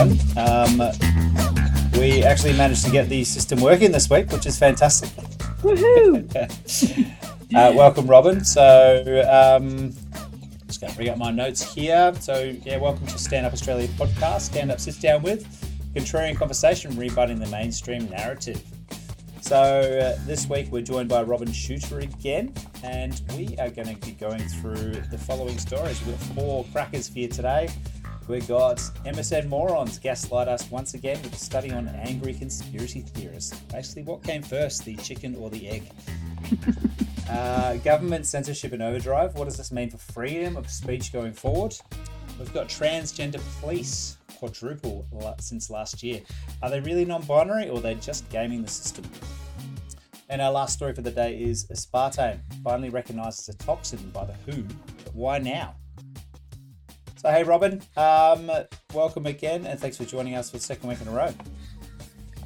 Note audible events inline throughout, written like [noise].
everyone. Um, we actually managed to get the system working this week, which is fantastic. Woohoo! [laughs] uh, welcome, Robyn. So, um, just going to bring up my notes here. So, yeah, welcome to Stand Up Australia podcast. Stand Up sits down with contrarian conversation, rebutting the mainstream narrative. So, uh, this week we're joined by Robyn Chuter again, and we are going to be going through the following stories. We've got four crackers for you today. We've got MSM Morons gaslight us once again with a study on angry conspiracy theorists. Basically, what came first, the chicken or the egg? [laughs] uh, government censorship and overdrive. What does this mean for freedom of speech going forward? We've got transgender police quadruple since last year. Are they really non binary or are they just gaming the system? And our last story for the day is aspartame, finally recognised as a toxin by the WHO. But why now? So, hey, Robyn, um, welcome again, and thanks for joining us for the second week in a row.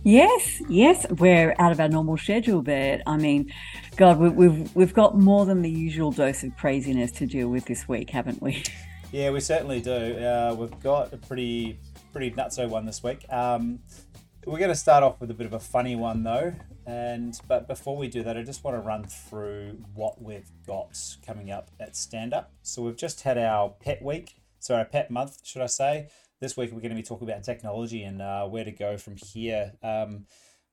Yes, yes, we're out of our normal schedule, but I mean, God, we, we've we've got more than the usual dose of craziness to deal with this week, haven't we? [laughs] Yeah, we certainly do. Uh, we've got a pretty pretty nutso one this week. Um, we're going to start off with a bit of a funny one though, and but before we do that, I just want to run through what we've got coming up at Stand Up. So we've just had our Pet Week so our pet month, should I say? This week we're going to be talking about technology and uh, where to go from here. Um,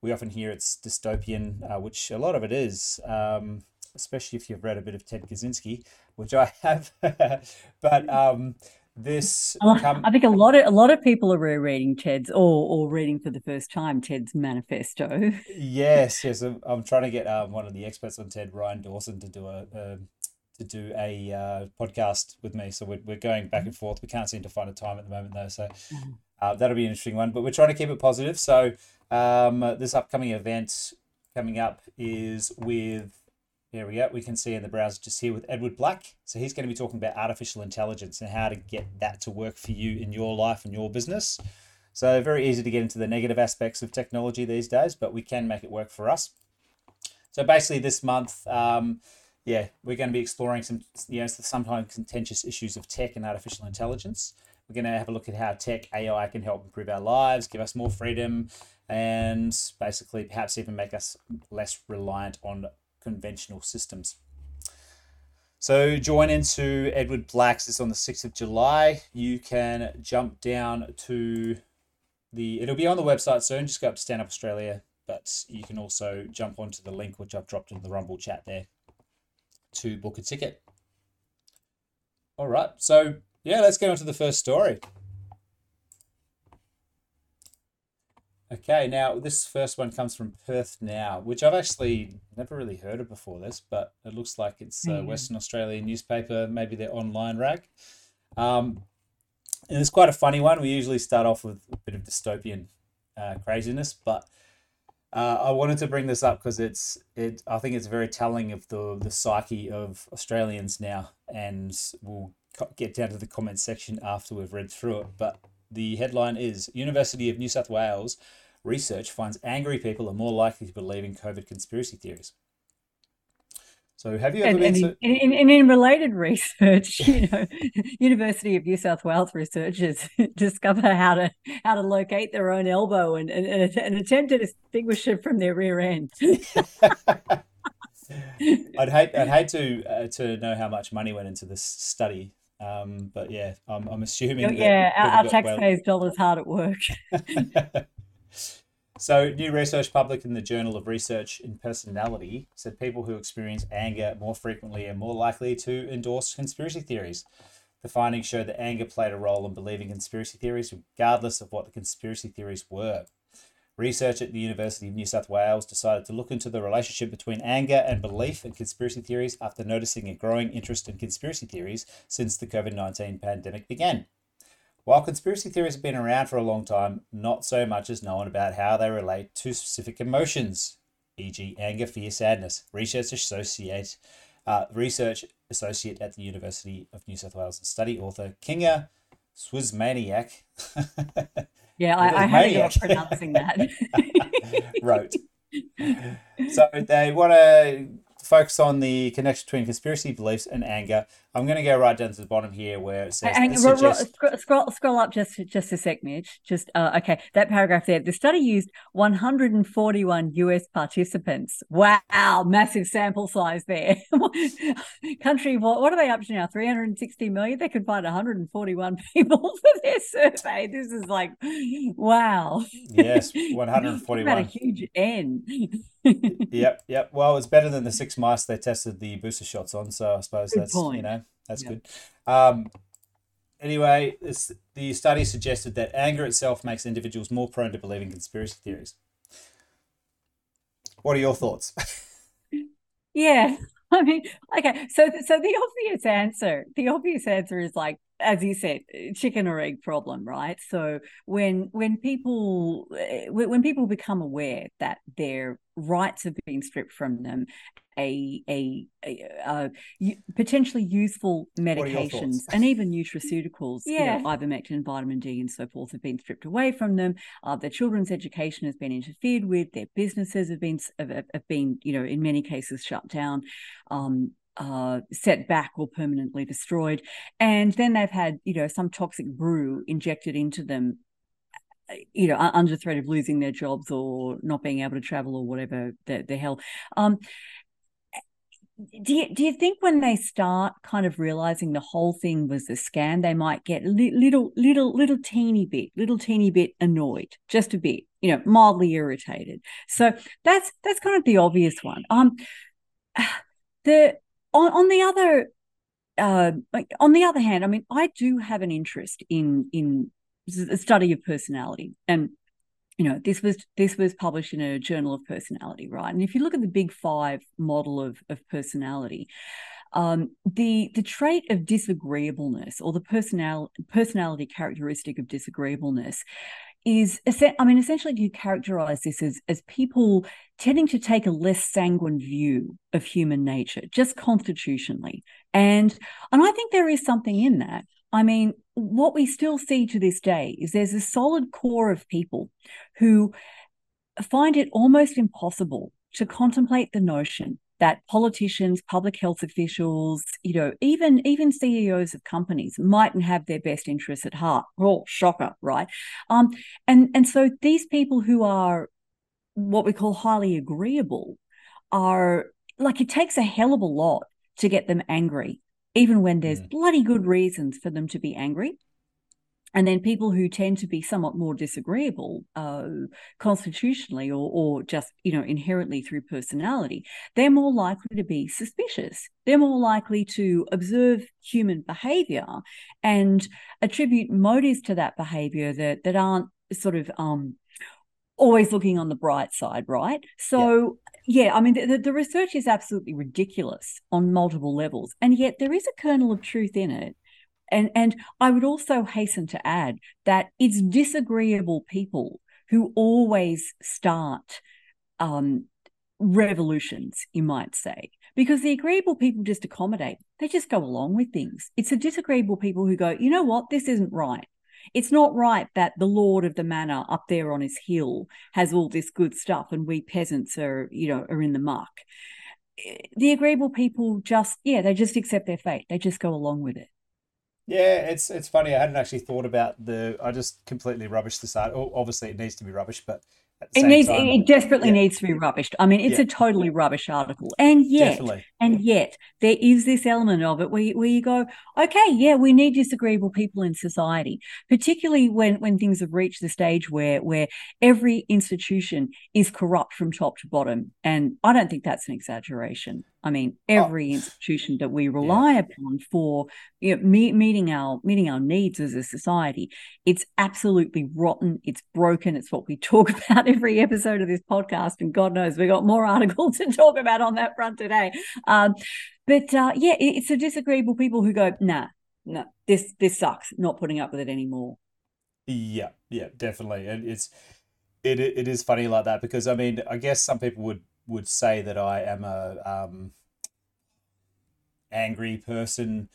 we often hear it's dystopian, uh, which a lot of it is, um, especially if you've read a bit of Ted Kaczynski, which I have. [laughs] but um, this, [laughs] I think a lot of a lot of people are rereading Ted's or or reading for the first time Ted's manifesto. yes, yes, I'm, I'm trying to get um, one of the experts on Ted, Ryan Dawson, to do a, a to do a uh, podcast with me. So we're, we're going back and forth. We can't seem to find a time at the moment though. So mm-hmm. uh, that'll be an interesting one. But we're trying to keep it positive. So um, this upcoming event coming up is with. Here we go. We can see in the browser just here with Edward Black. So he's going to be talking about artificial intelligence and how to get that to work for you in your life and your business. So very easy to get into the negative aspects of technology these days, but we can make it work for us. So basically, this month, um, yeah, we're going to be exploring some, you know, sometimes contentious issues of tech and artificial intelligence. We're going to have a look at how tech AI can help improve our lives, give us more freedom, and basically perhaps even make us less reliant on conventional systems. So join into Edward Black's. It's on the 6th of July. You can jump down to the, it'll be on the website soon. Just go up to Stand Up Australia, but you can also jump onto the link which I've dropped in the Rumble chat there to book a ticket. All right, so yeah, let's get on to the first story. Okay, now this first one comes from Perth Now, which I've actually never really heard of before this, but it looks like it's a Western Australian newspaper, maybe their online rag. Um, and it's quite a funny one. We usually start off with a bit of dystopian uh, craziness, but uh, I wanted to bring this up because it's it. I think it's very telling of the the psyche of Australians now, and we'll get down to the comment section after we've read through it. But the headline is: University of New South Wales research finds angry people are more likely to believe in COVID conspiracy theories. So have you ever and, been and, to... in, in, in, related research, [laughs] you know, University of New South Wales researchers [laughs] discover how to how to locate their own elbow and, and, and attempt to distinguish it from their rear end. [laughs] I'd hate I'd hate to uh, to know how much money went into this study, um, but yeah, I'm, I'm assuming. Yeah, our, our taxpayers' well... dollars hard at work. So, new research published in the Journal of Research in Personality said people who experience anger more frequently are more likely to endorse conspiracy theories. The findings showed that anger played a role in believing conspiracy theories, regardless of what the conspiracy theories were. Research at the University of New South Wales decided to look into the relationship between anger and belief in conspiracy theories after noticing a growing interest in conspiracy theories since the COVID 19 pandemic began. While conspiracy theories have been around for a long time, not so much is known about how they relate to specific emotions, e.g., anger, fear, sadness. Research associate, uh, research associate at the University of New South Wales and study author Kinga Szymaniak. [laughs] Yeah, I, I to pronouncing that. [laughs] wrote. So they want to focus on the connection between conspiracy beliefs and anger. I'm going to go right down to the bottom here where it says. Hang, ro- ro- scroll, scroll, scroll up just just a sec, Mitch. Just uh, okay, that paragraph there. The study used 141 US participants. Wow, massive sample size there. [laughs] Country, what, what are they up to now? 360 million. They could find 141 [laughs] people for their survey. This is like, wow. Yes, [laughs] 141. About a huge N. yep, yep. Well, it's better than the six mice they tested the booster shots on. So I suppose Good that's point. you know that's Yep. good. Um, anyway, this, the study suggested that anger itself makes individuals more prone to believing conspiracy theories. What are your thoughts? Yeah. [laughs] I mean, okay. So, so the obvious answer, the obvious answer is like, as you said, chicken or egg problem, right? So when when people eh, when people become aware that their rights have been stripped from them, a a, a uh, u- potentially useful medications and even nutraceuticals, you Yeah. know, ivermectin, vitamin D, and so forth, have been stripped away from them. Uh, their children's education has been interfered with. Their businesses have been have, have have been, you know, in many cases shut down, um, uh, set back or permanently destroyed. And then they've had, you know, some toxic brew injected into them. uh, You know, under threat of losing their jobs or not being able to travel or whatever the, the hell. Um, do you do you think when they start kind of realizing the whole thing was a scam, they might get li- little little little teeny bit, little teeny bit annoyed, just a bit, you know, mildly irritated. So that's that's kind of the obvious one. Um, [sighs] the on on the other uh on the other hand, I mean, I do have an interest in in the study of personality and you know this was this was published in a journal of personality right? And if you look at the big five model of of personality um, the the trait of disagreeableness or the personal personality characteristic of disagreeableness is I mean essentially you characterize this as as people tending to take a less sanguine view of human nature just constitutionally. And and I think there is something in that. I mean what we still see to this day is there's a solid core of people who find it almost impossible to contemplate the notion that politicians, public health officials, you know, even even CEOs of companies mightn't have their best interests at heart. Oh, shocker, right? Um, and and so these people who are what we call highly agreeable are like it takes a hell of a lot to get them angry, even when there's Mm. bloody good reasons for them to be angry. And then people who tend to be somewhat more disagreeable uh, constitutionally or, or just, you know, inherently through personality, they're more likely to be suspicious. They're more likely to observe human behavior and attribute motives to that behavior that, that aren't sort of um, always looking on the bright side, right? So, yeah, I mean, the, the research is absolutely ridiculous on multiple levels. And yet there is a kernel of truth in it. And, and I would also hasten to add that it's disagreeable people who always start um, revolutions, you might say, because the agreeable people just accommodate. They just go along with things. It's the disagreeable people who go, you know what, this isn't right. It's not right that the lord of the manor up there on his hill has all this good stuff and we peasants are, you know, are in the muck. Eh, the agreeable people just, yeah, they just accept their fate. They just go along with it. Yeah, it's it's funny. I hadn't actually thought about the. I just completely rubbish this art. Obviously, it needs to be rubbish, but It needs, time, it desperately yeah. needs to be rubbished. I mean, it's Yeah. a totally rubbish article. And yet, definitely. And yet, there is this element of it where you, where you go, okay, yeah, we need disagreeable people in society, particularly when when things have reached the stage where where every institution is corrupt from top to bottom. And I don't think that's an exaggeration. I mean, every institution that we rely upon for you know, me, meeting our meeting our needs as a society, it's absolutely rotten. It's broken. It's what we talk [laughs] about every episode of this podcast, and God knows we got more [laughs] articles to talk about on that front today. Um, but uh, yeah, it, it's the disagreeable people who go, nah, no, this this sucks. Not putting up with it anymore. Yeah, yeah, definitely. And it's it it it is funny like that because I mean, I guess some people would would say that I am a um angry person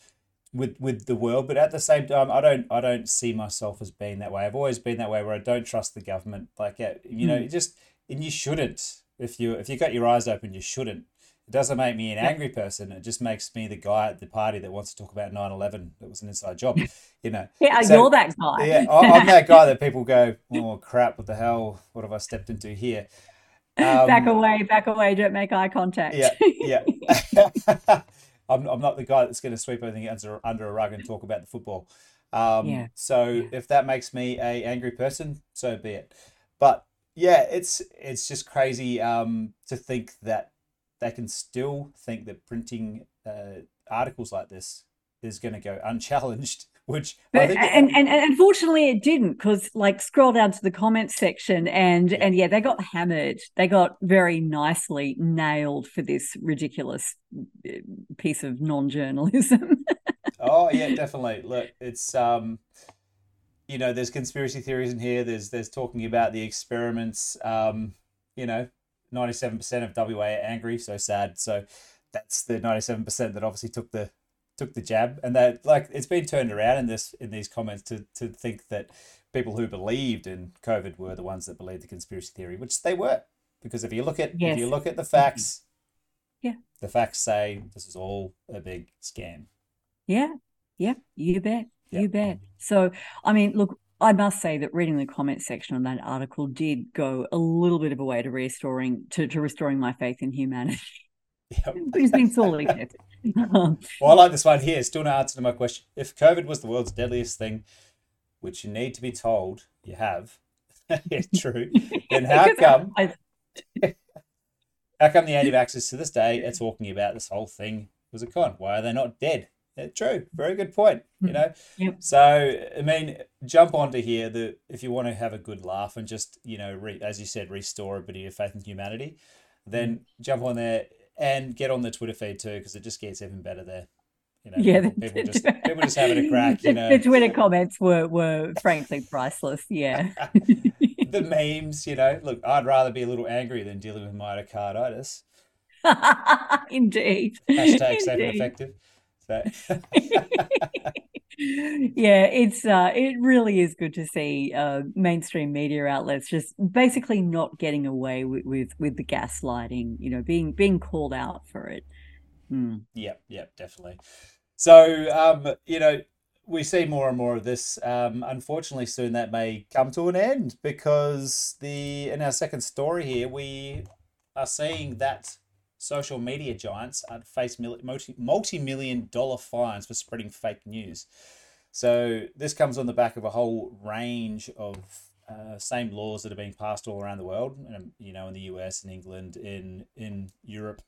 with with the world, but at the same time, I don't I don't see myself as being that way. I've always been that way where I don't trust the government. Like, you know, Mm. just and you shouldn't. If you if you got your eyes open, you shouldn't. It doesn't make me an angry person. It just makes me the guy at the party that wants to talk about 9-11. That was an inside job, [laughs] you know. Yeah, so, you're that guy. yeah, I'm that guy that people go, [laughs] oh crap, what the hell? What have I stepped into here? Um, back away, back away. Don't make eye contact. Yeah, yeah. [laughs] [laughs] I'm, I'm not the guy that's going to sweep everything under, under a rug and talk about the football. Um, yeah. So yeah. if that makes me a angry person, so be it. But yeah, it's it's just crazy um, to think that they can still think that printing uh, articles like this is going to go unchallenged. Which but, and, and, and unfortunately it didn't because like scroll down to the comments section and yeah. and yeah they got hammered they got very nicely nailed for this ridiculous uh, piece of non-journalism [laughs] oh yeah definitely look it's um you know, there's conspiracy theories in here. There's there's talking about the experiments. Um, you know, 97% of WA are angry, so sad. So that's the 97% that obviously took the took the jab, and that like it's been turned around in this in these comments to to think that people who believed in COVID were the ones that believed the conspiracy theory, which they were, because if you look at yes. if you look at the facts, yeah, the facts say this is all a big scam. Yeah, yeah, you bet. You bet. So, I mean, look, I must say that reading the comment section on that article did go a little bit of a way to restoring to, to restoring my faith in humanity. Yep. [laughs] has been sorely tested. [laughs] well, I like this one here. Still no answer to my question. If COVID was the world's deadliest thing, which you need to be told you have, [laughs] yeah, true. Then how come? I... how come the anti-vaxxers to this day are talking about this whole thing was a con? Why are they not dead? Yeah, true. Very good point. You hmm. know, yep. so I mean, jump onto here. The if you want to have a good laugh and just you know, re, as you said, restore a bit of your faith in humanity, then hmm. jump on there and get on the Twitter feed too because it just gets even better there. You know, yeah, people, people just [laughs] people just having a crack. You know, the Twitter comments were were frankly priceless. Yeah. [laughs] the memes, you know, look, I'd rather be a little angry than dealing with myocarditis. [laughs] Indeed. Hashtag safe and effective. So. Yeah, it's uh, it really is good to see uh, mainstream media outlets just basically not getting away with, with, with the gaslighting. You know, being being called out for it. Mm. Yep, yep, definitely. So, um, you know, we see more and more of this. Um, unfortunately, soon that may come to an end because the in our second story here we are seeing that social media giants are face multi million dollar fines for spreading fake news. So this comes on the back of a whole range of uh, same laws that are being passed all around the world, you know, in the US, in England, in in Europe.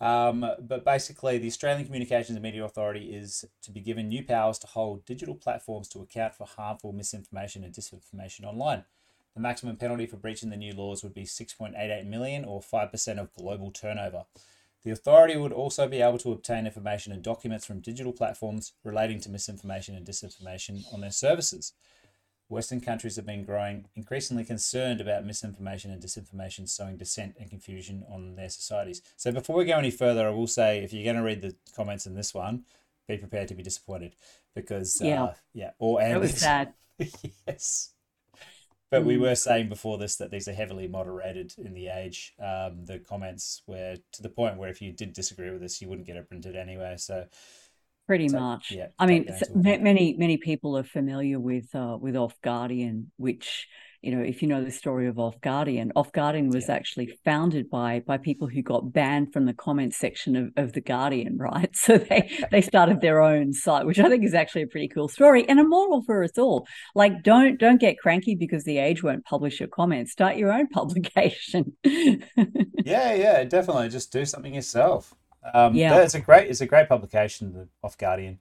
Um, but basically, the Australian Communications and Media Authority is to be given new powers to hold digital platforms to account for harmful misinformation and disinformation online. The maximum penalty for breaching the new laws would be 6.88 million or 5% of global turnover. The authority would also be able to obtain information and documents from digital platforms relating to misinformation and disinformation on their services. Western countries have been growing increasingly concerned about misinformation and disinformation sowing dissent and confusion on their societies. So, before we go any further, I will say if you're going to read the comments in this one, be prepared to be disappointed because, yeah, uh, yeah, or and it was sad. [laughs] yes. But we mm. were saying before this that these are heavily moderated in the age. Um, the comments were to the point where if you did disagree with us, you wouldn't get it printed anyway. So pretty so, much. Yeah. I mean, many many people are familiar with uh, with Off Guardian, which you know, if you know the story of Off Guardian, Off Guardian was yeah. actually founded by by people who got banned from the comments section of, of the Guardian, [laughs] right? So they they started [laughs] their own site, which I think is actually a pretty cool story and a moral for us all. Like, don't don't get cranky because the Age won't publish your comments. Start your own [laughs] publication. yeah, yeah, definitely. Just do something yourself. Um, yeah, it's a great it's a great publication, the Off Guardian.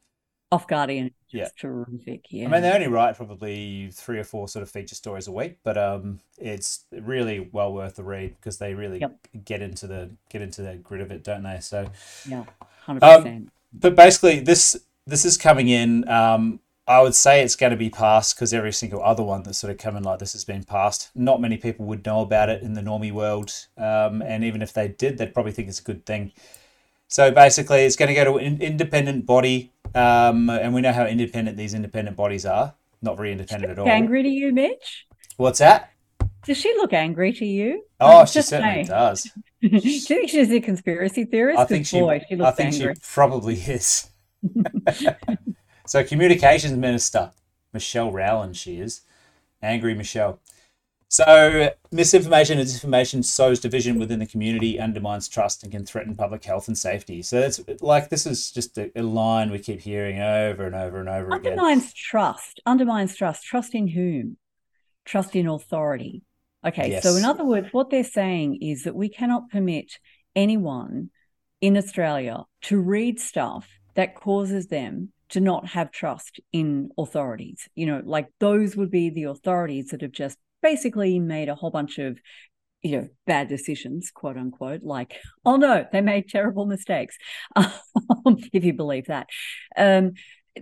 Off Guardian. Yeah. terrific. Yeah. I mean, they only write probably three or four sort of feature stories a week, but um, it's really well worth the read because they really yep. get into the get into the grit of it, don't they? So yeah, hundred um, percent. But basically, this this is coming in. Um, I would say it's going to be passed because every single other one that's sort of coming like this has been passed. Not many people would know about it in the normie world, um, and even if they did, they'd probably think it's a good thing. So basically, it's going to go to an independent body um, and we know how independent these independent bodies are. Not very independent at all. Angry to you, Mitch? What's that? Does she look angry to you? Oh, she certainly saying. does. [laughs] Do you think she's a conspiracy theorist? I think she. Boy, she I think angry. she probably is. [laughs] so, communications minister Michelle Rowland, she is angry Michelle. So, misinformation and disinformation sows division within the community, undermines trust, and can threaten public health and safety. So, it's like this is just a, a line we keep hearing over and over and over undermines again. Undermines trust. Undermines trust. Trust in whom? Trust in authority. Okay, yes. so in other words, what they're saying is that we cannot permit anyone in Australia to read stuff that causes them to not have trust in authorities. You know, like those would be the authorities that have just basically made a whole bunch of you know bad decisions quote unquote like oh no they made terrible mistakes [laughs] um, if you believe that. Um,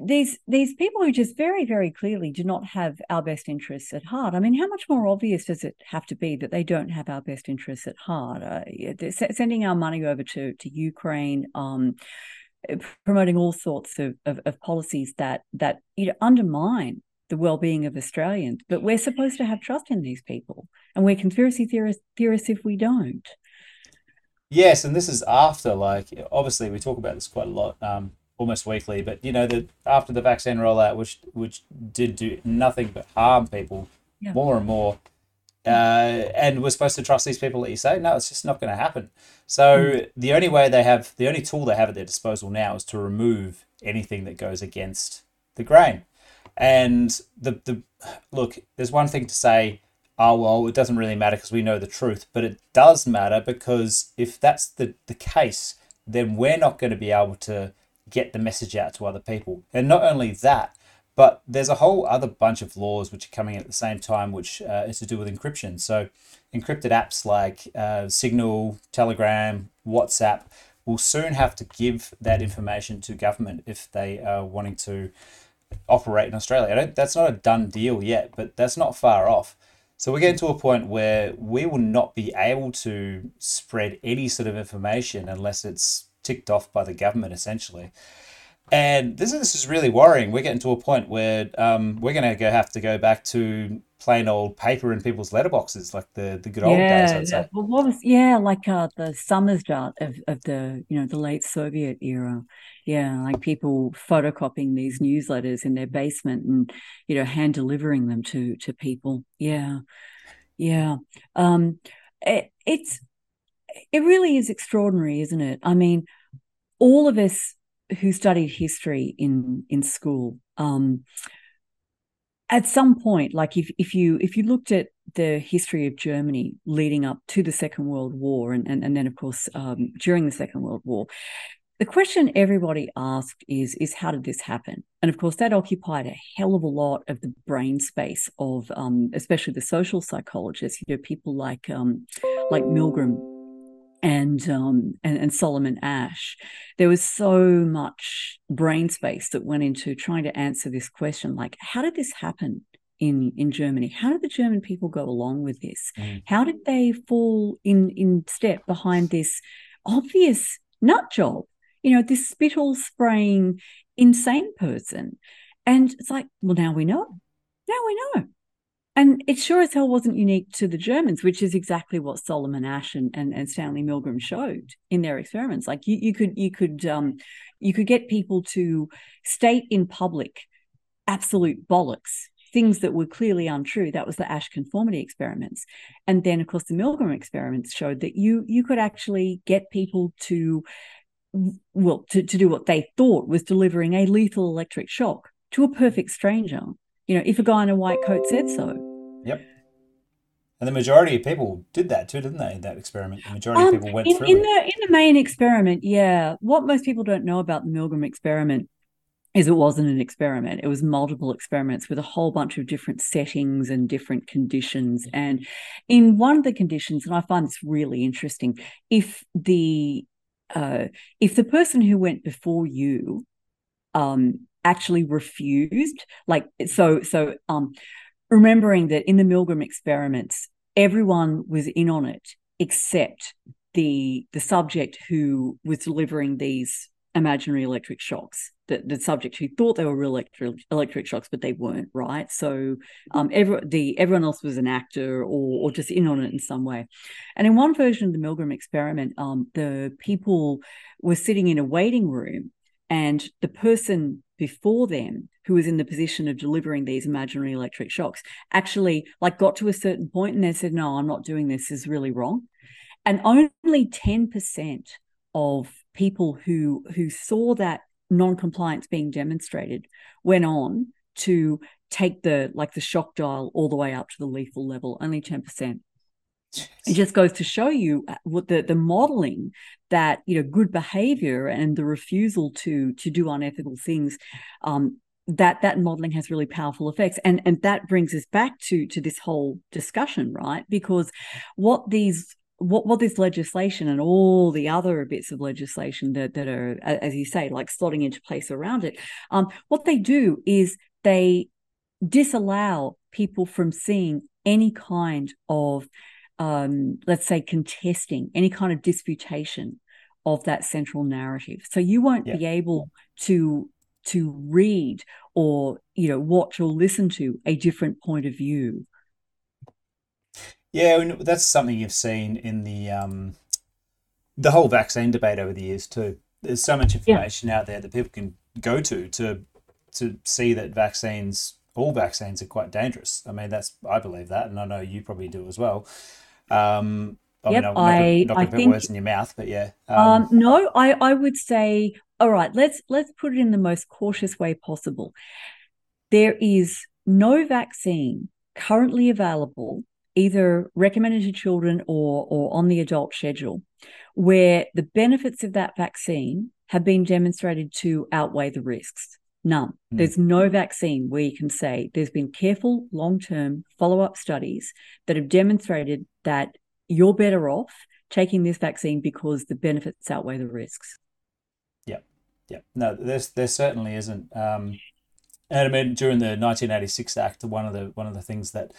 these these people who just very very clearly do not have our best interests at heart i mean how much more obvious does it have to be that they don't have our best interests at heart? Uh, sending our money over to to ukraine um, promoting all sorts of, of, of policies that that you know undermine the well-being of Australians. But we're supposed to have trust in these people, and we're conspiracy theorists, theorists if we don't. Yes, and this is after like obviously we talk about this quite a lot, um, almost weekly. But you know that after the vaccine rollout, which which did do nothing but harm people yeah. more and more. Uh, and we're supposed to trust these people that you say no it's just not going to happen so mm. the only way they have the only tool they have at their disposal now is to remove anything that goes against the grain and the the look, there's one thing to say, oh well, it doesn't really matter because we know the truth, but it does matter because if that's the the case, then we're not going to be able to get the message out to other people. And not only that, but there's a whole other bunch of laws which are coming at the same time, which uh, is to do with encryption. So, encrypted apps like uh, Signal, Telegram, WhatsApp will soon have to give that information to government if they are wanting to operate in Australia. I don't, that's not a done deal yet, but that's not far off. So we're getting to a point where we will not be able to spread any sort of information unless it's ticked off by the government, essentially. And this is, this is really worrying. We're getting to a point where um, we're going to have to go back to plain old paper in people's letterboxes, like the, the good old yeah, days. I'd Well, what was yeah, like uh, the Samizdat of, of the you know the late Soviet era. Yeah, like people photocopying these newsletters in their basement and you know hand delivering them to to people. Yeah, yeah. Um, it, it's it really is extraordinary, isn't it? I mean, all of us who studied history in in school um, at some point like if if you if you looked at the history of Germany leading up to the Second World War and and, and then of course um, during the Second World War the question everybody asked is is how did this happen? And of course that occupied a hell of a lot of the brain space of um, especially the social psychologists you know people like um, like milgram and um, and, and Solomon Asch. there was so much brain space that went into trying to answer this question, like how did this happen in in Germany? How did the German people go along with this? Mm. How did they fall in in step behind this obvious nut job? You know, this spittle spraying insane person. And it's like, well, now we know. Now we know. And it sure as hell wasn't unique to the Germans, which is exactly what Solomon Asch and, and, and Stanley Milgram showed in their experiments. Like you, you could you could um, you could get people to state in public absolute bollocks, things that were clearly untrue. That was the Asch conformity experiments. And then of course the Milgram experiments showed that you you could actually get people to well to, to do what they thought was delivering a lethal electric shock to a perfect stranger you know, if a guy in a white coat said so. Yep. And the majority of people did that too, didn't they? In that experiment, the majority um, of people went in, through in it. the in the main experiment. Yeah, what most people don't know about the Milgram experiment is it wasn't an experiment. It was multiple experiments with a whole bunch of different settings and different conditions. And in one of the conditions, and I find this really interesting, if the uh, if the person who went before you um, actually refused like so so um remembering that in the milgram experiments everyone was in on it except the the subject who was delivering these imaginary electric shocks. The, the subject who thought they were real electric, electric shocks, but they weren't, right? So um, every, the everyone else was an actor or, or just in on it in some way. And in one version of the Milgram experiment, um, the people were sitting in a waiting room, and the person before them who was in the position of delivering these imaginary electric shocks actually like got to a certain point and they said no i'm not doing this, this is really wrong. And only 10% of people who who saw that non-compliance being demonstrated went on to take the like the shock dial all the way up to the lethal level only 10% it just goes to show you uh, what the the modeling that you know good behavior and the refusal to to do unethical things um, that that modeling has really powerful effects. And and that brings us back to to this whole discussion right? Because what these what what this legislation and all the other bits of legislation that that are as you say like slotting into place around it um, what they do is they disallow people from seeing any kind of um, let's say contesting any kind of disputation of that central narrative so you won't yeah. be able to to read or you know watch or listen to a different point of view yeah, and that's something you've seen in the um, the whole vaccine debate over the years too. There's so much information yeah. out there that people can go to to to see that vaccines, all vaccines, are quite dangerous. I mean, that's I believe that, and I know you probably do as well. Um, I yep, mean, I'm I, not put think, words in your mouth, but yeah. Um, um, no, I, I would say, all right, let's let's put it in the most cautious way possible. There is no vaccine currently available either recommended to children or, or on the adult schedule, where the benefits of that vaccine have been demonstrated to outweigh the risks. None. Mm. There's no vaccine where you can say there's been careful long term follow up studies that have demonstrated that you're better off taking this vaccine because the benefits outweigh the risks. Yeah. Yeah. No, there's, there certainly isn't. Um, and I mean, during the 1986 Act, one of the one of the things that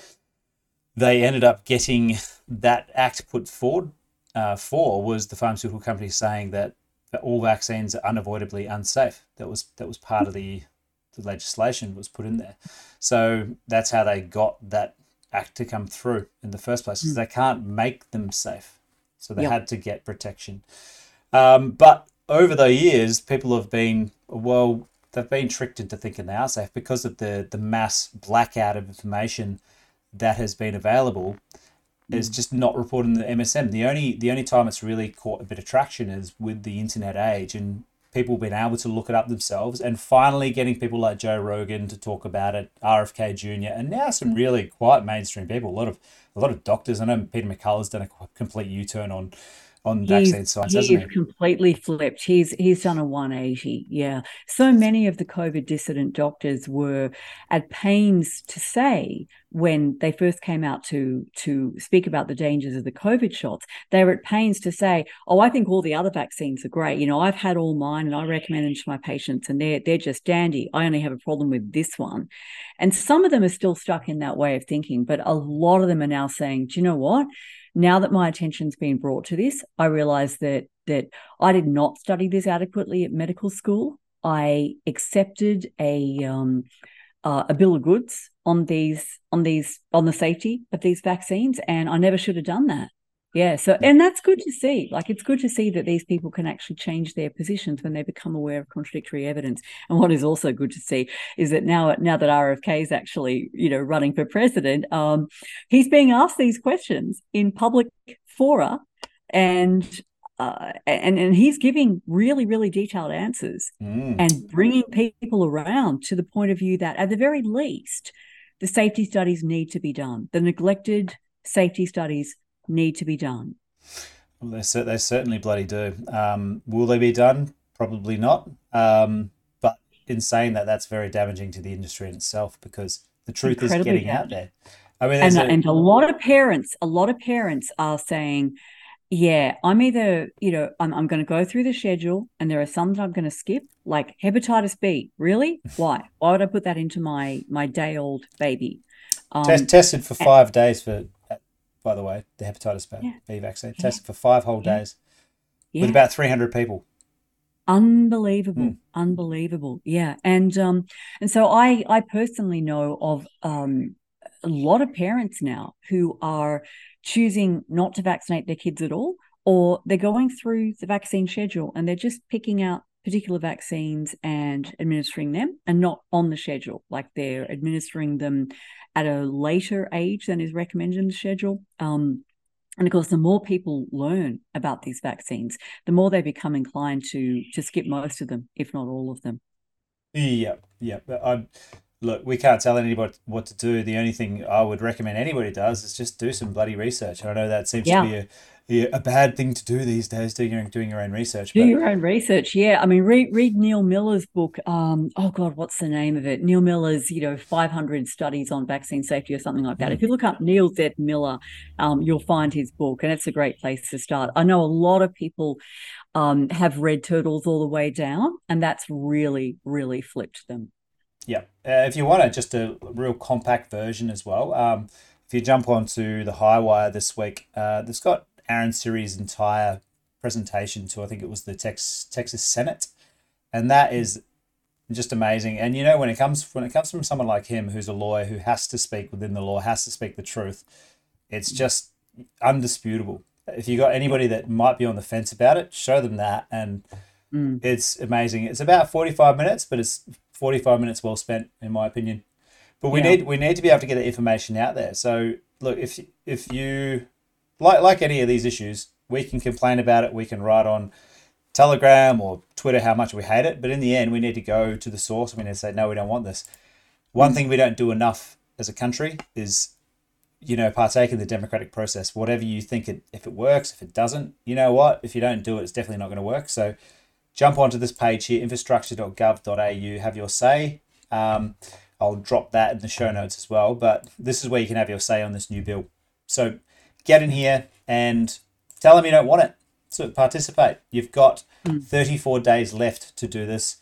they ended up getting that act put forward uh, for was the pharmaceutical company saying that, that all vaccines are unavoidably unsafe. That was that was part of the the legislation was put in there. So that's how they got that act to come through in the first place because mm. they can't make them safe. So they yep. had to get protection. Um, but over the years, people have been well, they've been tricked into thinking they are safe because of the the mass blackout of information that has been available is mm. just not reported in the MSM. The only the only time it's really caught a bit of traction is with the internet age and people being able to look it up themselves and finally getting people like Joe Rogan to talk about it, RFK Jr. and now some mm. really quite mainstream people. A lot of a lot of doctors. I know Peter McCullough's done a complete U turn on on vaccine science, he's hasn't he? completely flipped. He's he's done a 180. Yeah. So many of the COVID dissident doctors were at pains to say when they first came out to to speak about the dangers of the COVID shots, they were at pains to say, "Oh, I think all the other vaccines are great. You know, I've had all mine and I recommend them to my patients, and they're they're just dandy. I only have a problem with this one." And some of them are still stuck in that way of thinking, but a lot of them are now saying, "Do you know what?" Now that my attention's been brought to this, I realize that that I did not study this adequately at medical school. I accepted a um, uh, a bill of goods on these on these on the safety of these vaccines, and I never should have done that. Yeah. So, and that's good to see. Like, it's good to see that these people can actually change their positions when they become aware of contradictory evidence. And what is also good to see is that now, now that RFK is actually, you know, running for president, um, he's being asked these questions in public fora, and uh, and and he's giving really really detailed answers mm. and bringing people around to the point of view that at the very least, the safety studies need to be done. The neglected safety studies need to be done? Well, they, they certainly bloody do. Um, will they be done? Probably not. Um, but in saying that, that's very damaging to the industry in itself because the truth Incredibly is getting damaging. out there. I mean, and, a, and a lot of parents, a lot of parents are saying, yeah, I'm either, you know, I'm, I'm going to go through the schedule and there are some that I'm going to skip, like hepatitis B. Really? Why? Why would I put that into my my day old baby? Um, Test, tested for five and, days for by the way, the hepatitis B yeah. vaccine, yeah. tested for five whole yeah. days with about 300 people. unbelievable Mm. unbelievable yeah and um and so i i personally know of um a lot of parents now who are choosing not to vaccinate their kids at all or they're going through the vaccine schedule and they're just picking out particular vaccines and administering them and not on the schedule like they're administering them at a later age than is recommended in the schedule um and of course, the more people learn about these vaccines, the more they become inclined to to skip most of them, if not all of them. Yeah, yeah. But I look, we can't tell anybody what to do. The only thing I would recommend anybody does is just do some bloody research. I know that seems Yeah. to be a a a bad thing to do these days, doing your doing your own research. Do But your own research. Yeah. I mean, read read Neil Miller's book. Um, oh God, what's the name of it? Neil Miller's, you know, 500 studies on vaccine safety or something like that. Mm. If you look up Neil Z. Miller, um, you'll find his book, and it's a great place to start. I know a lot of people um, have read Turtles all the way down, and that's really, really flipped them. Yeah, uh, if you want a, just a real compact version as well, um, if you jump onto the Highwire this week, uh, it's got Aaron Siri's entire presentation to I think it was the Tex, Texas Senate, and that is just amazing. And you know when it comes when it comes from someone like him who's a lawyer who has to speak within the law, has to speak the truth, it's just undisputable. If you got anybody that might be on the fence about it, show them that, and Mm. it's amazing. It's about forty five minutes, but it's forty five minutes well spent, in my opinion. But we Yeah. need we need to be able to get the information out there. So look, if if you like like any of these issues, we can complain about it. We can write on Telegram or Twitter how much we hate it, but in the end, we need to go to the source. We need to say no, we don't want this. One thing we don't do enough as a country is you know, partake in the democratic process. Whatever you think it, if it works, if it doesn't, you know what? If you don't do it, it's definitely not going to work. So jump onto this page here, infrastructure.gov.au, have your say. Um, I'll drop that in the show notes as well. But this is where you can have your say on this new bill. So get in here and tell them you don't want it. So participate. You've got hmm. 34 days left to do this.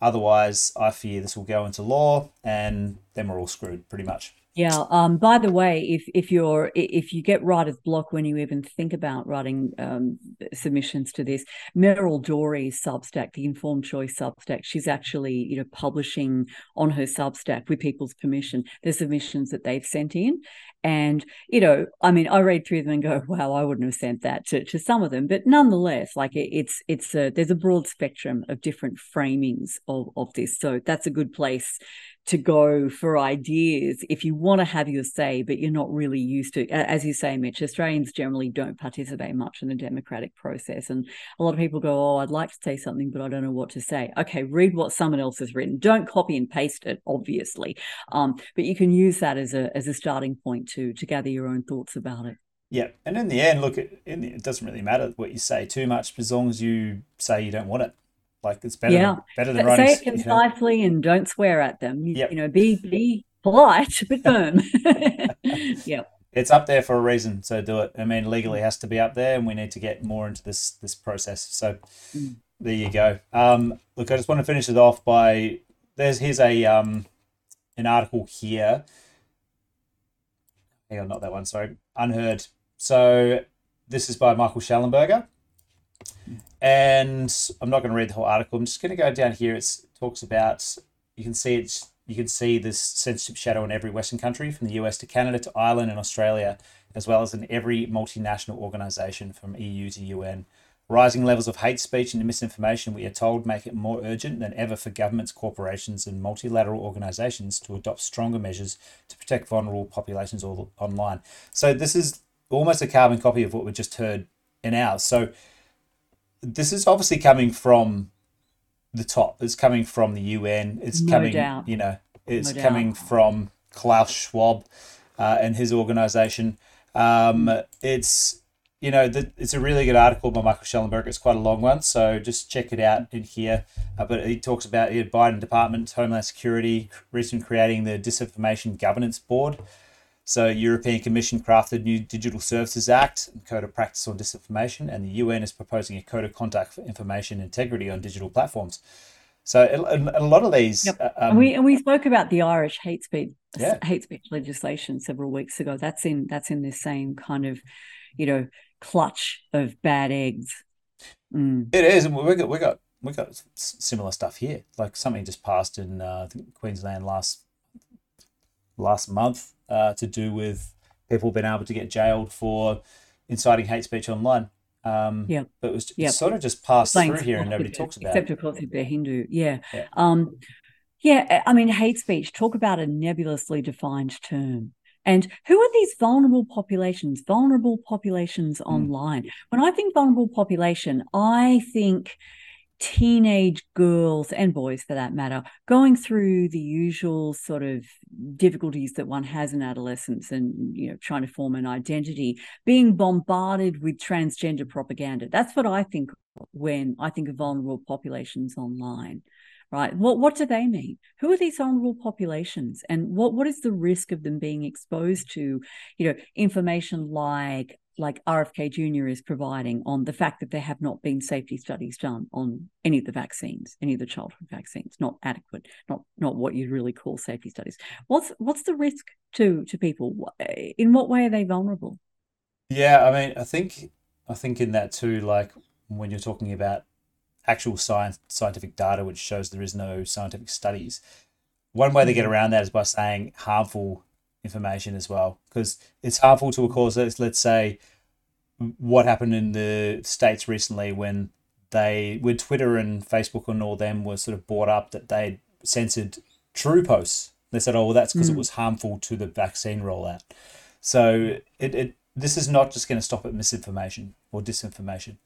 Otherwise, I fear this will go into law and then we're all screwed pretty much. Yeah. Um, by the way, if if you're if you get writer's block when you even think about writing um, submissions to this, Meryl Dorey's Substack, the Informed Choice Substack, she's actually you know publishing on her Substack with people's permission the submissions that they've sent in, and you know, I mean, I read through them and go, [laughs] wow, I wouldn't have sent that to, to some of them, but nonetheless, like it, it's it's a there's a broad spectrum of different framings of of this, so that's a good place to go for ideas if you want to have your say, but you're not really used to, as you say, Mitch, Australians generally don't participate much in the democratic process. And a lot of people go, Oh, I'd like to say something, but I don't know what to say. Okay, read what someone else has written. Don't copy and paste it, obviously. Um, but you can use that as a as a starting point to to gather your own thoughts about it. Yeah, and in the end, look, it, it doesn't really matter what you say too much as long as you say you don't want it. Like it's better Yeah. than, better than Say writing. it s- you know. concisely and don't swear at them. You, Yep. you know, be be polite [laughs] but firm. [laughs] yeah. It's up there for a reason, so do it. I mean, legally has to be up there, and we need to get more into this this process. So Mm. there you go. Um, look, I just want to finish it off by there's here's a um an article here. Hang on, not that one. Sorry, UnHerd. So this is by Michael Shellenberger, and I'm not going to read the whole article. I'm just going to go down here. It talks about you can see it's you can see this censorship shadow in every Western country, from the US to Canada to Ireland and Australia, as well as in every multinational organisation from EU to UN. Rising levels of hate speech and misinformation, we are told, make it more urgent than ever for governments, corporations, and multilateral organisations to adopt stronger measures to protect vulnerable populations all online. So this is almost a carbon copy of what we just heard in ours. So this is obviously coming from the top. It's coming from the UN. It's No coming, doubt. you know, it's No coming from Klaus Schwab uh, and his organization. Um, it's you know, the, it's a really good article by Michael Schellenberg. It's quite a long one, so just check it out in here. Uh, but he talks about the Biden Department, Homeland Security, recently creating the Disinformation Governance Board. So, European Commission crafted new Digital Services Act Code of Practice on Disinformation, and the UN is proposing a code of conduct for information integrity on digital platforms. So, a, lot of these, Yep. uh, and um, we and we spoke about the Irish hate speech Yeah. hate speech legislation several weeks ago. That's in that's in this same kind of, you know, clutch of bad eggs. Mm. It is, and we got we got we got similar stuff here. Like something just passed in uh, Queensland last last month uh, to do with people being able to get jailed for inciting hate speech online. Um, yeah, but it was sort of just passed through here and nobody talks about except it. of course if they're Hindu. Yeah. yeah. Um, yeah, I mean, hate speech. Talk about a nebulously defined term. And who are these vulnerable populations? Vulnerable populations mm. online. When I think vulnerable population, I think teenage girls and boys for that matter going through the usual sort of difficulties that one has in adolescence and you know trying to form an identity being bombarded with transgender propaganda. That's what i think when i think of vulnerable populations online right? What what do they mean? Who are these vulnerable populations? And what what is the risk of them being exposed to you know information like like RFK Jr. is providing on the fact that there have not been safety studies done on any of the vaccines, any of the childhood vaccines, not adequate, not not what you'd really call safety studies. What's what's the risk to to people? In what way are they vulnerable? Yeah, I mean, I think I think in that too, like when you're talking about actual science scientific data which shows there is no scientific studies, one way they get mm-hmm. around that is by saying harmful information as well because it's harmful to a cause. Let's, let's say what happened in the states recently when they with Twitter and Facebook and all them were sort of brought up that they censored true posts. They said, "Oh, well, that's because mm. it was harmful to the vaccine rollout." So it, it this is not just going to stop at misinformation or disinformation.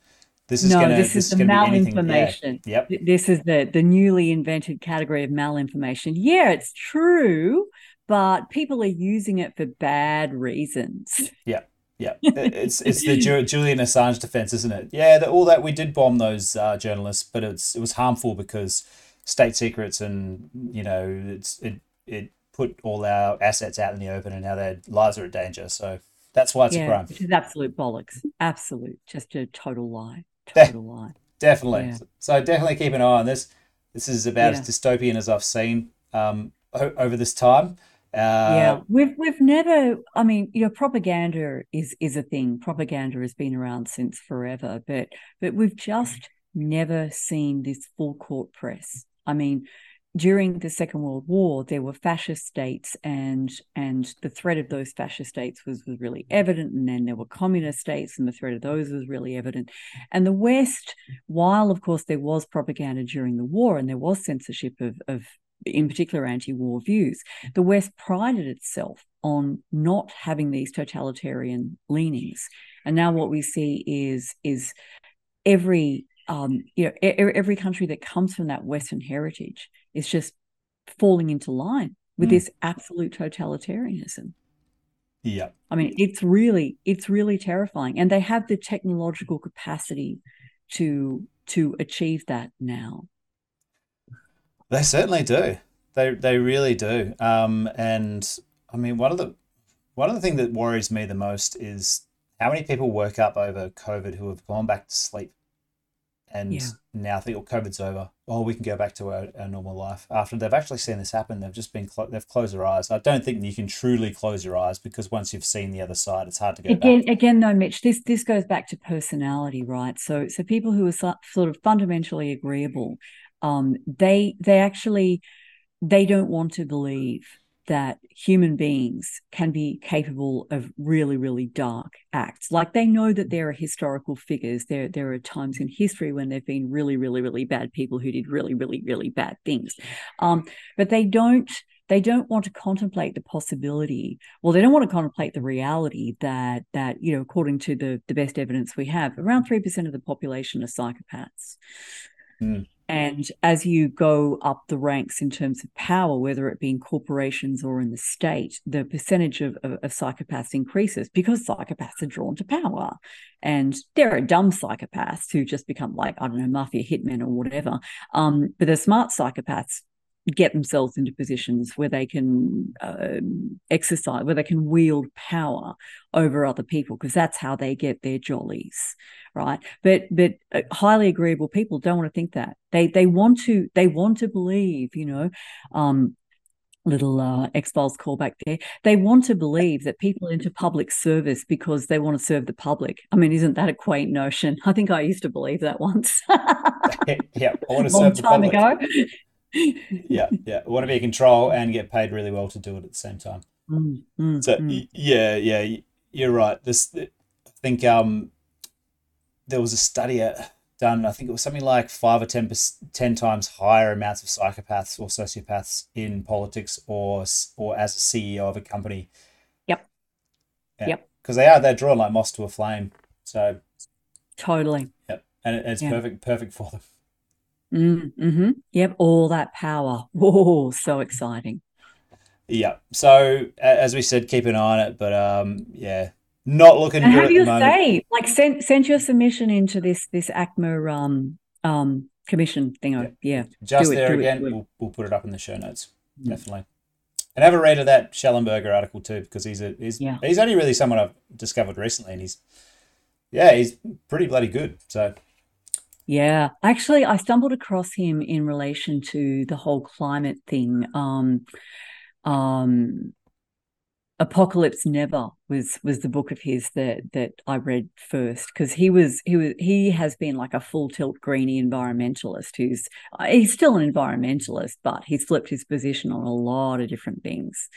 This is no, gonna, this, this is the malinformation. Yeah. Yep. This is the the newly invented category of malinformation. Yeah, it's true, but people are using it for bad reasons. [laughs] Yeah. Yeah, it's it's the Julian Assange defense, isn't it? Yeah, the, all that we did bomb those uh, journalists, but it's it was harmful because state secrets and you know it's it it put all our assets out in the open, and now their lives are in danger. So that's why it's yeah, a crime. Which is absolute bollocks. Absolute, just a total lie. Total De- lie. Definitely. Yeah. So definitely keep an eye on this. This is about yeah. as dystopian as I've seen um, o- over this time. Uh, yeah, we've we've never. I mean, you know, propaganda is is a thing. Propaganda has been around since forever, but but we've just never seen this full court press. I mean, during the Second World War, there were fascist states, and and the threat of those fascist states was was really evident. And then there were communist states, and the threat of those was really evident. And the West, while of course there was propaganda during the war, and there was censorship of of in particular anti-war views, the West prided itself on not having these totalitarian leanings. And now what we see is is every um, you know every country that comes from that Western heritage is just falling into line with mm. this absolute totalitarianism. Yeah. I mean, it's really it's really terrifying, and they have the technological capacity to to achieve that now. They certainly do. They they really do. Um, and I mean, one of the one of the things that worries me the most is how many people woke up over COVID who have gone back to sleep and yeah. now think, oh, COVID's over. Oh, we can go back to our, our normal life. After they've actually seen this happen, they've just been clo- they've closed their eyes. I don't think you can truly close your eyes because once you've seen the other side, it's hard to go again. Back. Again, though, Mitch, this this goes back to personality, right? So so people who are so, sort of fundamentally agreeable um, they they actually they don't want to believe that human beings can be capable of really really dark acts. Like they know that there are historical figures. There there are times in history when there've been really really really bad people who did really really really bad things. Um, but they don't they don't want to contemplate the possibility well they don't want to contemplate the reality that that you know according to the the best evidence we have around 3% of the population are psychopaths mm. And as you go up the ranks in terms of power, whether it be in corporations or in the state, the percentage of, of, of, psychopaths increases because psychopaths are drawn to power. And there are dumb psychopaths who just become like, I don't know, mafia hitmen or whatever. Um, but the smart psychopaths get themselves into positions where they can uh, exercise, where they can wield power over other people, because that's how they get their jollies, right? But but uh, highly agreeable people don't want to think that they they want to they want to believe, you know, um, little uh, X Files callback there. They want to believe that people enter public service because they want to serve the public. I mean, isn't that a quaint notion? I think I used to believe that once. [laughs] yeah, I want to [laughs] Long serve the time public. ago. Yeah, yeah. Want to be in control and get paid really well to do it at the same time. Mm, mm, So mm. yeah, yeah, you're right. This, I think, um, there was a study uh, done. I think it was something like five or 10, perc- 10 times higher amounts of psychopaths or sociopaths in politics or or as a CEO of a company. Yep. Yeah, Yep. because they are they're drawn like moss to a flame. So Totally. yep, and it, it's Yeah. perfect perfect for them. Mm, hmm Yep. All that power. [laughs] Oh, so exciting. Yeah. So as we said, keep an eye on it. But um, yeah, not looking And good how at do the you say? Like, send send your submission into this this ACMA um um commission thing. Yeah. Just Do it, there again, it. we'll we'll put it up in the show notes. Mm. Definitely. And have a read of that Shellenberger article too, because he's a he's Yeah. he's only really someone I've discovered recently, and he's yeah, he's pretty bloody good. So Yeah, actually, I stumbled across him in relation to the whole climate thing. Um, um, Apocalypse Never was was the book of his that that I read first because he was he was he has been like a full tilt greeny environmentalist who's he's still an environmentalist, but he's flipped his position on a lot of different things,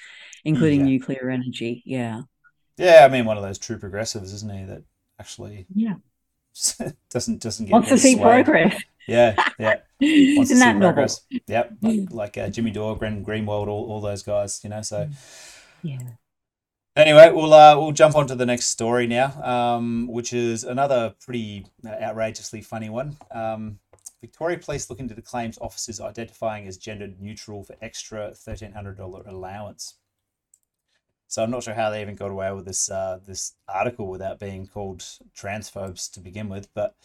including Yeah. nuclear energy. Yeah, yeah, I mean, one of those true progressives, isn't he? That actually yeah, [laughs] doesn't doesn't get wants to see swayed. progress. Yeah, yeah. [laughs] Wants Isn't see that novel? progress. Yep, like, like uh, Jimmy Dore, Glenn Greenwald, all, all those guys, you know. So Yeah. anyway, we'll uh, we'll jump on to the next story now, um, which is another pretty uh, outrageously funny one. Um, Victoria Police look into the claims officers identifying as gender neutral for extra thirteen hundred dollar allowance. So I'm not sure how they even got away with this uh, this article without being called transphobes to begin with, but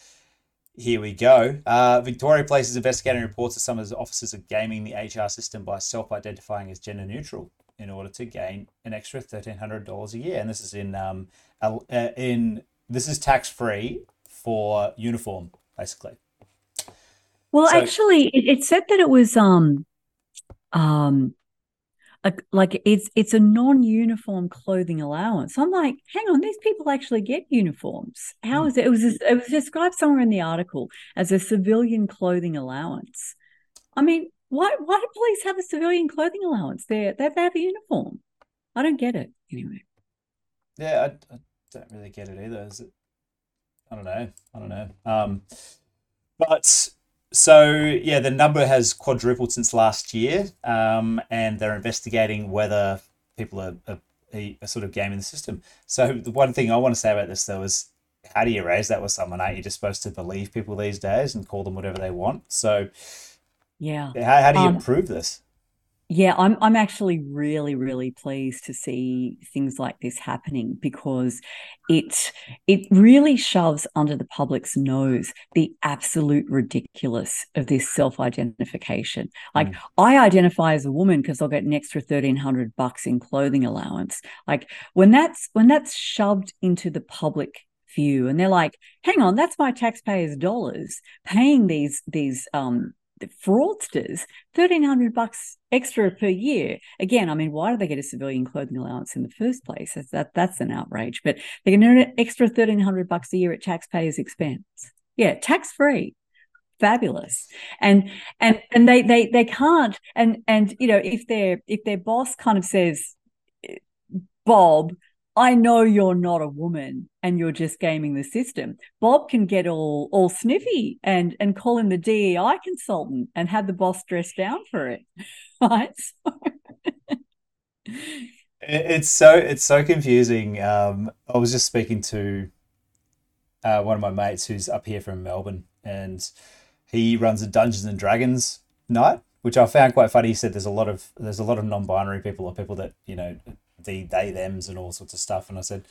here we go. Uh, Victoria Police is investigating reports that some of the officers are gaming the HR system by self-identifying as gender neutral in order to gain an extra thirteen hundred dollars a year, and this is in um uh, in this is tax free for uniform basically. Well, So- actually, it, it said that it was um um a, like it's it's a non-uniform clothing allowance. I'm like, hang on, these people actually get uniforms. How Hmm. it? It was it was described somewhere in the article as a civilian clothing allowance. I mean, why why do police have a civilian clothing allowance? They they have a uniform. I don't get it anyway. Yeah, I, I don't really get it either. Is it? I don't know. I don't know. Um, but so yeah, the number has quadrupled since last year, um, and they're investigating whether people are, are, are sort of gaming the system. So the one thing I want to say about this though is, how do you raise that with someone? Aren't you just supposed to believe people these days and call them whatever they want? So Yeah. how, how do you Um, prove this? Yeah, I'm I'm actually really, really pleased to see things like this happening because it it really shoves under the public's nose the absolute ridiculous of this self-identification. Like Mm. I identify as a woman because I'll get an extra 1300 bucks in clothing allowance. Like when that's when that's shoved into the public view and they're like, hang on, that's my taxpayers' dollars paying these these um fraudsters 1300 bucks extra per year. Again i mean why do they get a civilian clothing allowance in the first place? That's, that that's an outrage but they get an extra 1300 bucks a year at taxpayers expense. Yeah tax free fabulous. And and and they they they can't and and you know if their if their boss kind of says eh, bob I know you're not a woman and you're just gaming the system. Bob can get all all sniffy and and call in the DEI consultant and have the boss dress down for it. [laughs] Right? [laughs] It- It's so it's so confusing. Um, I was just speaking to uh, one of my mates who's up here from Melbourne, and he runs a Dungeons and Dragons night, which I found quite funny. He said there's a lot of there's a lot of non-binary people or people that you know the they them's and all sorts of stuff. And I said,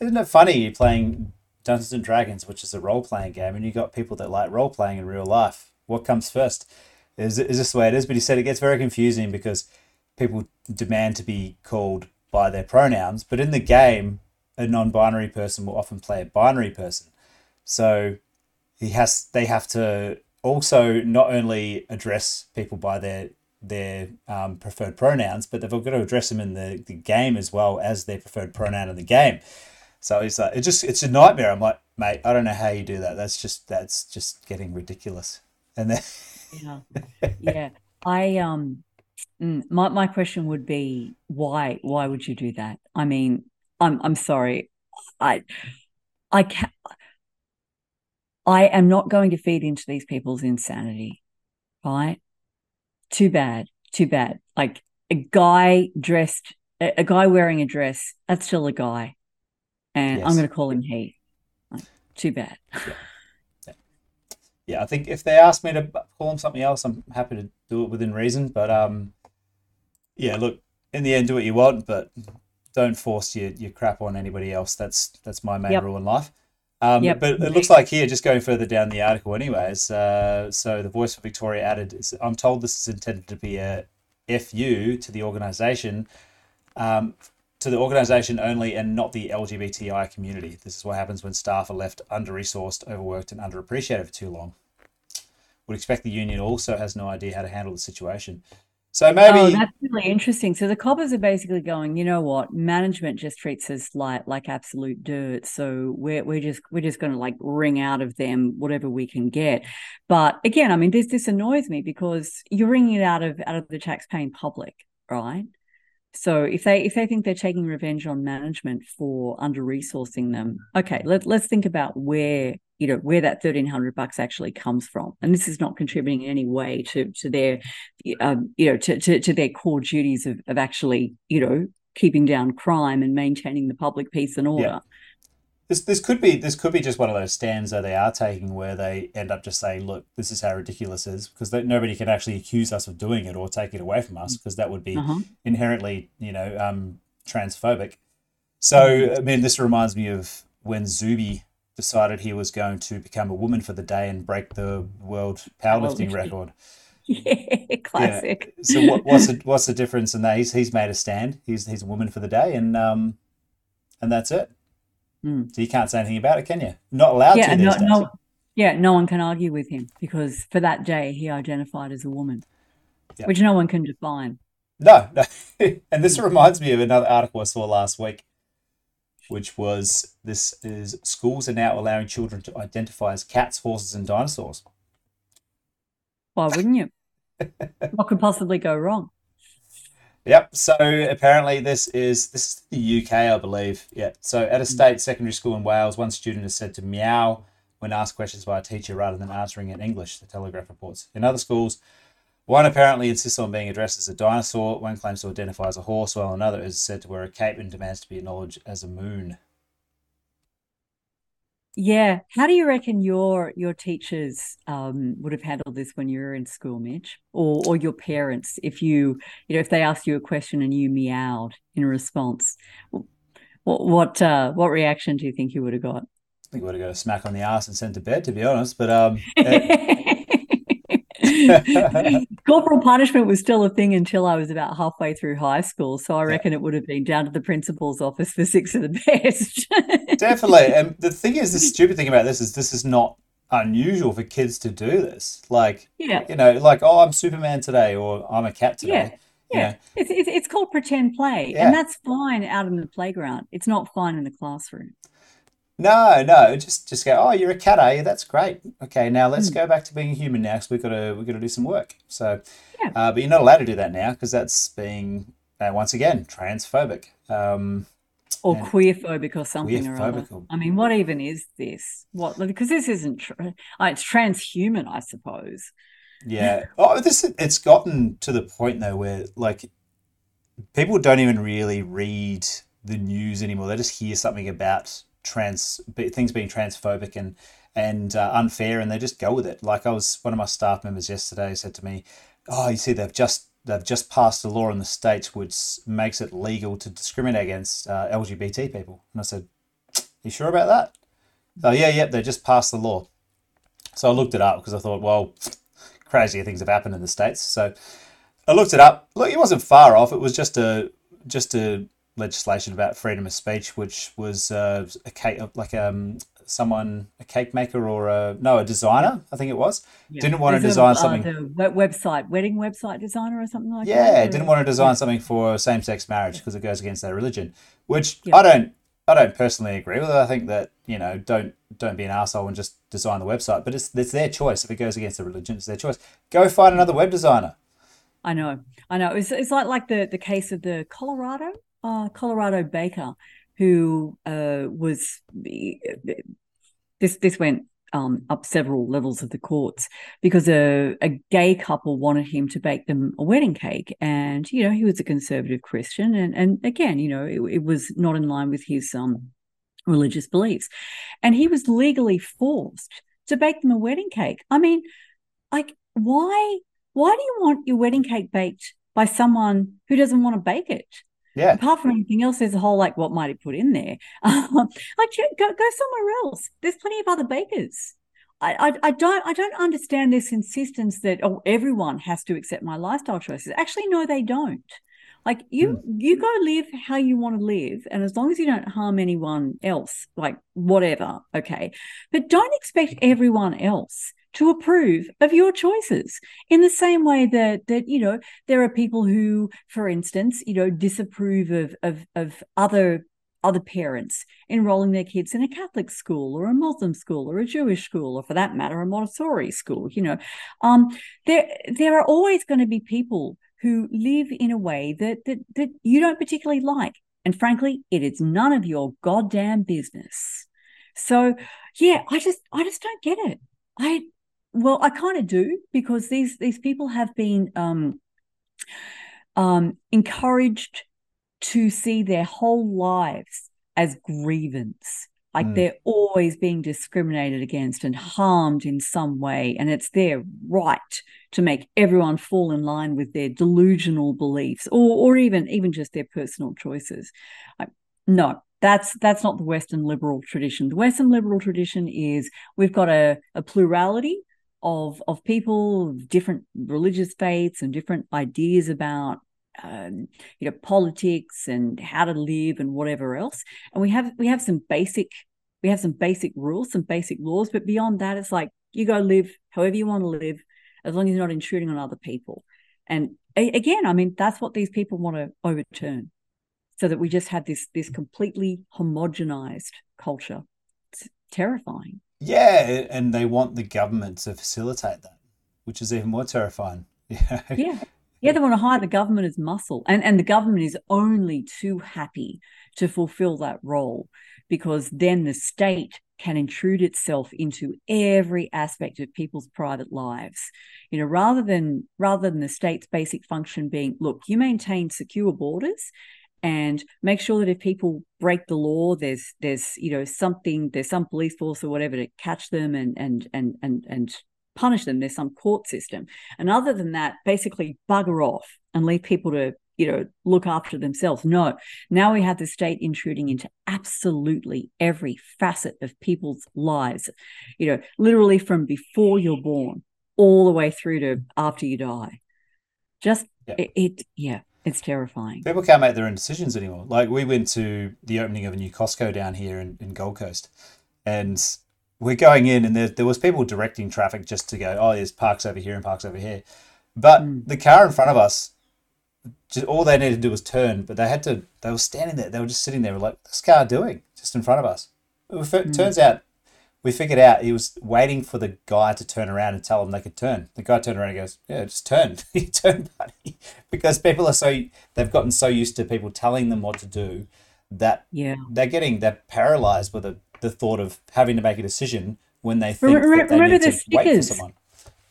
isn't it funny you're playing Dungeons and Dragons, which is a role playing game, and you got people that like role playing in real life. What comes first? Is is this the way it is? But he said it gets very confusing because people demand to be called by their pronouns, but in the game, a non-binary person will often play a binary person. So he has they have to also not only address people by their their um, preferred pronouns, but they've got to address them in the, the game as well as their preferred pronoun in the game. So it's like it just it's a nightmare. I'm like, mate, I don't know how you do that. That's just that's just getting ridiculous. And then yeah, yeah. I um, mm, my my question would be why why would you do that? I mean, I'm I'm sorry, I I can't. I am not going to feed into these people's insanity, right? Too bad, too bad. Like a guy dressed, a, guy wearing a dress, that's still a guy, and yes. I'm going to call him he. Like, too bad. Yeah. yeah. yeah, I think if they ask me to call him something else, I'm happy to do it within reason. But um, yeah, look, in the end, do what you want, but don't force your, your crap on anybody else. That's that's my main yep. rule in life. Um, yep. But it looks like here, just going further down the article, anyways. Uh, so the Voice for Victoria added, "I'm told this is intended to be a FU to the organisation, um, to the organisation only, and not the LGBTI community. This is what happens when staff are left under resourced, overworked, and underappreciated for too long. Would expect the union also has no idea how to handle the situation." So maybe oh, that's really interesting. So the coppers are basically going, you know what? Management just treats us like like absolute dirt. So we're we're just we're just going to like wring out of them whatever we can get. But again, I mean, this this annoys me because you're wringing it out of out of the taxpaying public, right? So if they if they think they're taking revenge on management for under resourcing them, okay, let let's think about where you know where that 1300 bucks actually comes from and this is not contributing in any way to to their um, you know to, to, to their core duties of, of actually you know keeping down crime and maintaining the public peace and order yeah. This, this could be this could be just one of those stands that they are taking where they end up just saying, "Look, this is how ridiculous it is," because they, nobody can actually accuse us of doing it or take it away from us, because that would be uh-huh. inherently, you know, um, transphobic. So, I mean, this reminds me of when Zuby decided he was going to become a woman for the day and break the world powerlifting record. [laughs] Yeah, classic. Yeah. So what, what's the what's the difference in that? He's he's made a stand. He's he's a woman for the day, and um, and that's it. Mm. So you can't say anything about it, can you? Not allowed yeah, to. No, no, yeah, no one can argue with him because for that day he identified as a woman, which no one can define. No, no. [laughs] and this reminds me of another article I saw last week which was this is schools are now allowing children to identify as cats, horses, and dinosaurs. Why wouldn't you? [laughs] what could possibly go wrong? Yep. So apparently this is this is the UK, I believe. Yeah. So at a hmm. state secondary school in Wales, one student is said to meow when asked questions by a teacher rather than answering in English. The Telegraph reports. In other schools, one apparently insists on being addressed as a dinosaur, one claims to identify as a horse, while another is said to wear a cape and demands to be acknowledged as a moon. Yeah. How do you reckon your your teachers um, would have handled this when you were in school, Mitch? Or or your parents if you you know if they asked you a question and you meowed in response? What what uh, what reaction do you think you would have got? I think we would have got a smack on the ass and sent to bed, to be honest. But um, [laughs] it, [laughs] Corporal punishment was still a thing until I was about halfway through high school. So I reckon yeah. it would have been down to the principal's office for six of the best. [laughs] Definitely. And the thing is, the stupid thing about this is this is not unusual for kids to do this. Like, yeah. you know, like, oh, I'm Superman today or I'm a cat today. Yeah. Yeah, it's, it's, it's called pretend play, yeah. and that's fine out in the playground. It's not fine in the classroom. No, no, just just go. Oh, you're a cat, are you? That's great. Okay, now let's mm. go back to being a human now, because we've got to we've got to do some work. So, yeah. uh, but you're not allowed to do that now because that's being uh, once again transphobic. Um, or queerphobic or something or other. I mean, what even is this? What because this isn't true. Oh, it's transhuman, I suppose. Yeah. Oh, this it's gotten to the point though where like people don't even really read the news anymore. They just hear something about trans things being transphobic and and uh, unfair, and they just go with it. Like I was, one of my staff members yesterday said to me, "Oh, you see, they've just they've just passed a law in the states which makes it legal to discriminate against uh, LGBT people." And I said, "You sure about that?" Oh yeah, yep, they just passed the law. So I looked it up because I thought, well, crazier things have happened in the states. So I looked it up. Look, it wasn't far off. It was just a just a legislation about freedom of speech, which was uh, a cake, like um, someone, a cake maker or a no, a designer, I think it was, Yeah. didn't want to There's a, design uh, something. the website, wedding website designer or something like that. Yeah, didn't want to design something for same-sex marriage because it goes against their religion, which Yeah. I don't. I don't personally agree with. I think that you know, don't don't be an asshole and just design the website. But it's it's their choice. If it goes against the religion, it's their choice. Go find another web designer. I know, I know. It's it's like like the the case of the Colorado, uh, Colorado baker who uh was this this went um up several levels of the courts because a a gay couple wanted him to bake them a wedding cake, and you know he was a conservative Christian, and and again you know it, it was not in line with his um religious beliefs, and he was legally forced to bake them a wedding cake. I mean, like why why do you want your wedding cake baked by someone who doesn't want to bake it? Yeah, Apart from anything else, there's a whole like, what might he put in there? [laughs] Um, like, go go somewhere else. There's plenty of other bakers. I, I I don't I don't understand this insistence that oh everyone has to accept my lifestyle choices. Actually, no, they don't. Like you you go live how you want to live, and as long as you don't harm anyone else, like whatever, okay. But don't expect everyone else to approve of your choices in the same way that that you know there are people who for instance you know disapprove of of of other other parents enrolling their kids in a catholic school or a muslim school or a jewish school or for that matter a montessori school you know. Um there there are always going to be people who live in a way that that that you don't particularly like. And frankly it is none of your goddamn business. So yeah i just i just don't get it. I well, I kind of do because these these people have been um, um, encouraged to see their whole lives as grievance. Like Mm. they're always being discriminated against and harmed in some way, and it's their right to make everyone fall in line with their delusional beliefs, or or even even just their personal choices. Like, no, that's that's not the Western liberal tradition. The Western liberal tradition is we've got a, a plurality of of people of different religious faiths and different ideas about um, you know politics and how to live and whatever else. And we have we have some basic we have some basic rules some basic laws but beyond that it's like you go live however you want to live as long as you're not intruding on other people. And again i mean that's what these people want to overturn so that we just have this this completely homogenized culture. It's terrifying yeah, and they want the government to facilitate that, which is even more terrifying. [laughs] Yeah, Yeah. They want to hire the government as muscle. And and the government is only too happy to fulfill that role because then the state can intrude itself into every aspect of people's private lives. You know, rather than rather than the state's basic function being, look, you maintain secure borders and make sure that if people break the law there's there's you know something there's some police force or whatever to catch them and and and and and punish them. There's some court system. And other than that basically bugger off and leave people to you know look after themselves. No now we have the state intruding into absolutely every facet of people's lives you know literally from before you're born all the way through to after you die. Just Yeah. it, it yeah it's terrifying People can't make their own decisions anymore. Like we went to the opening of a new Costco down here in, in Gold Coast, and we're going in, and there, there was people directing traffic just to go, oh, there's parks over here and parks over here, but Mm. the car in front of us, just all they needed to do was turn, but they had to. They were standing there. They were just sitting there, like, what's this car doing just in front of us? It Mm. turns out. We figured out he was waiting for the guy to turn around and tell him they could turn. The guy turned around and goes, "Yeah, just turn, [laughs] turn, buddy," because people are so they've gotten so used to people telling them what to do that yeah they're getting they're paralyzed with the, the thought of having to make a decision when they think Remember- they remember need the to wait for stickers?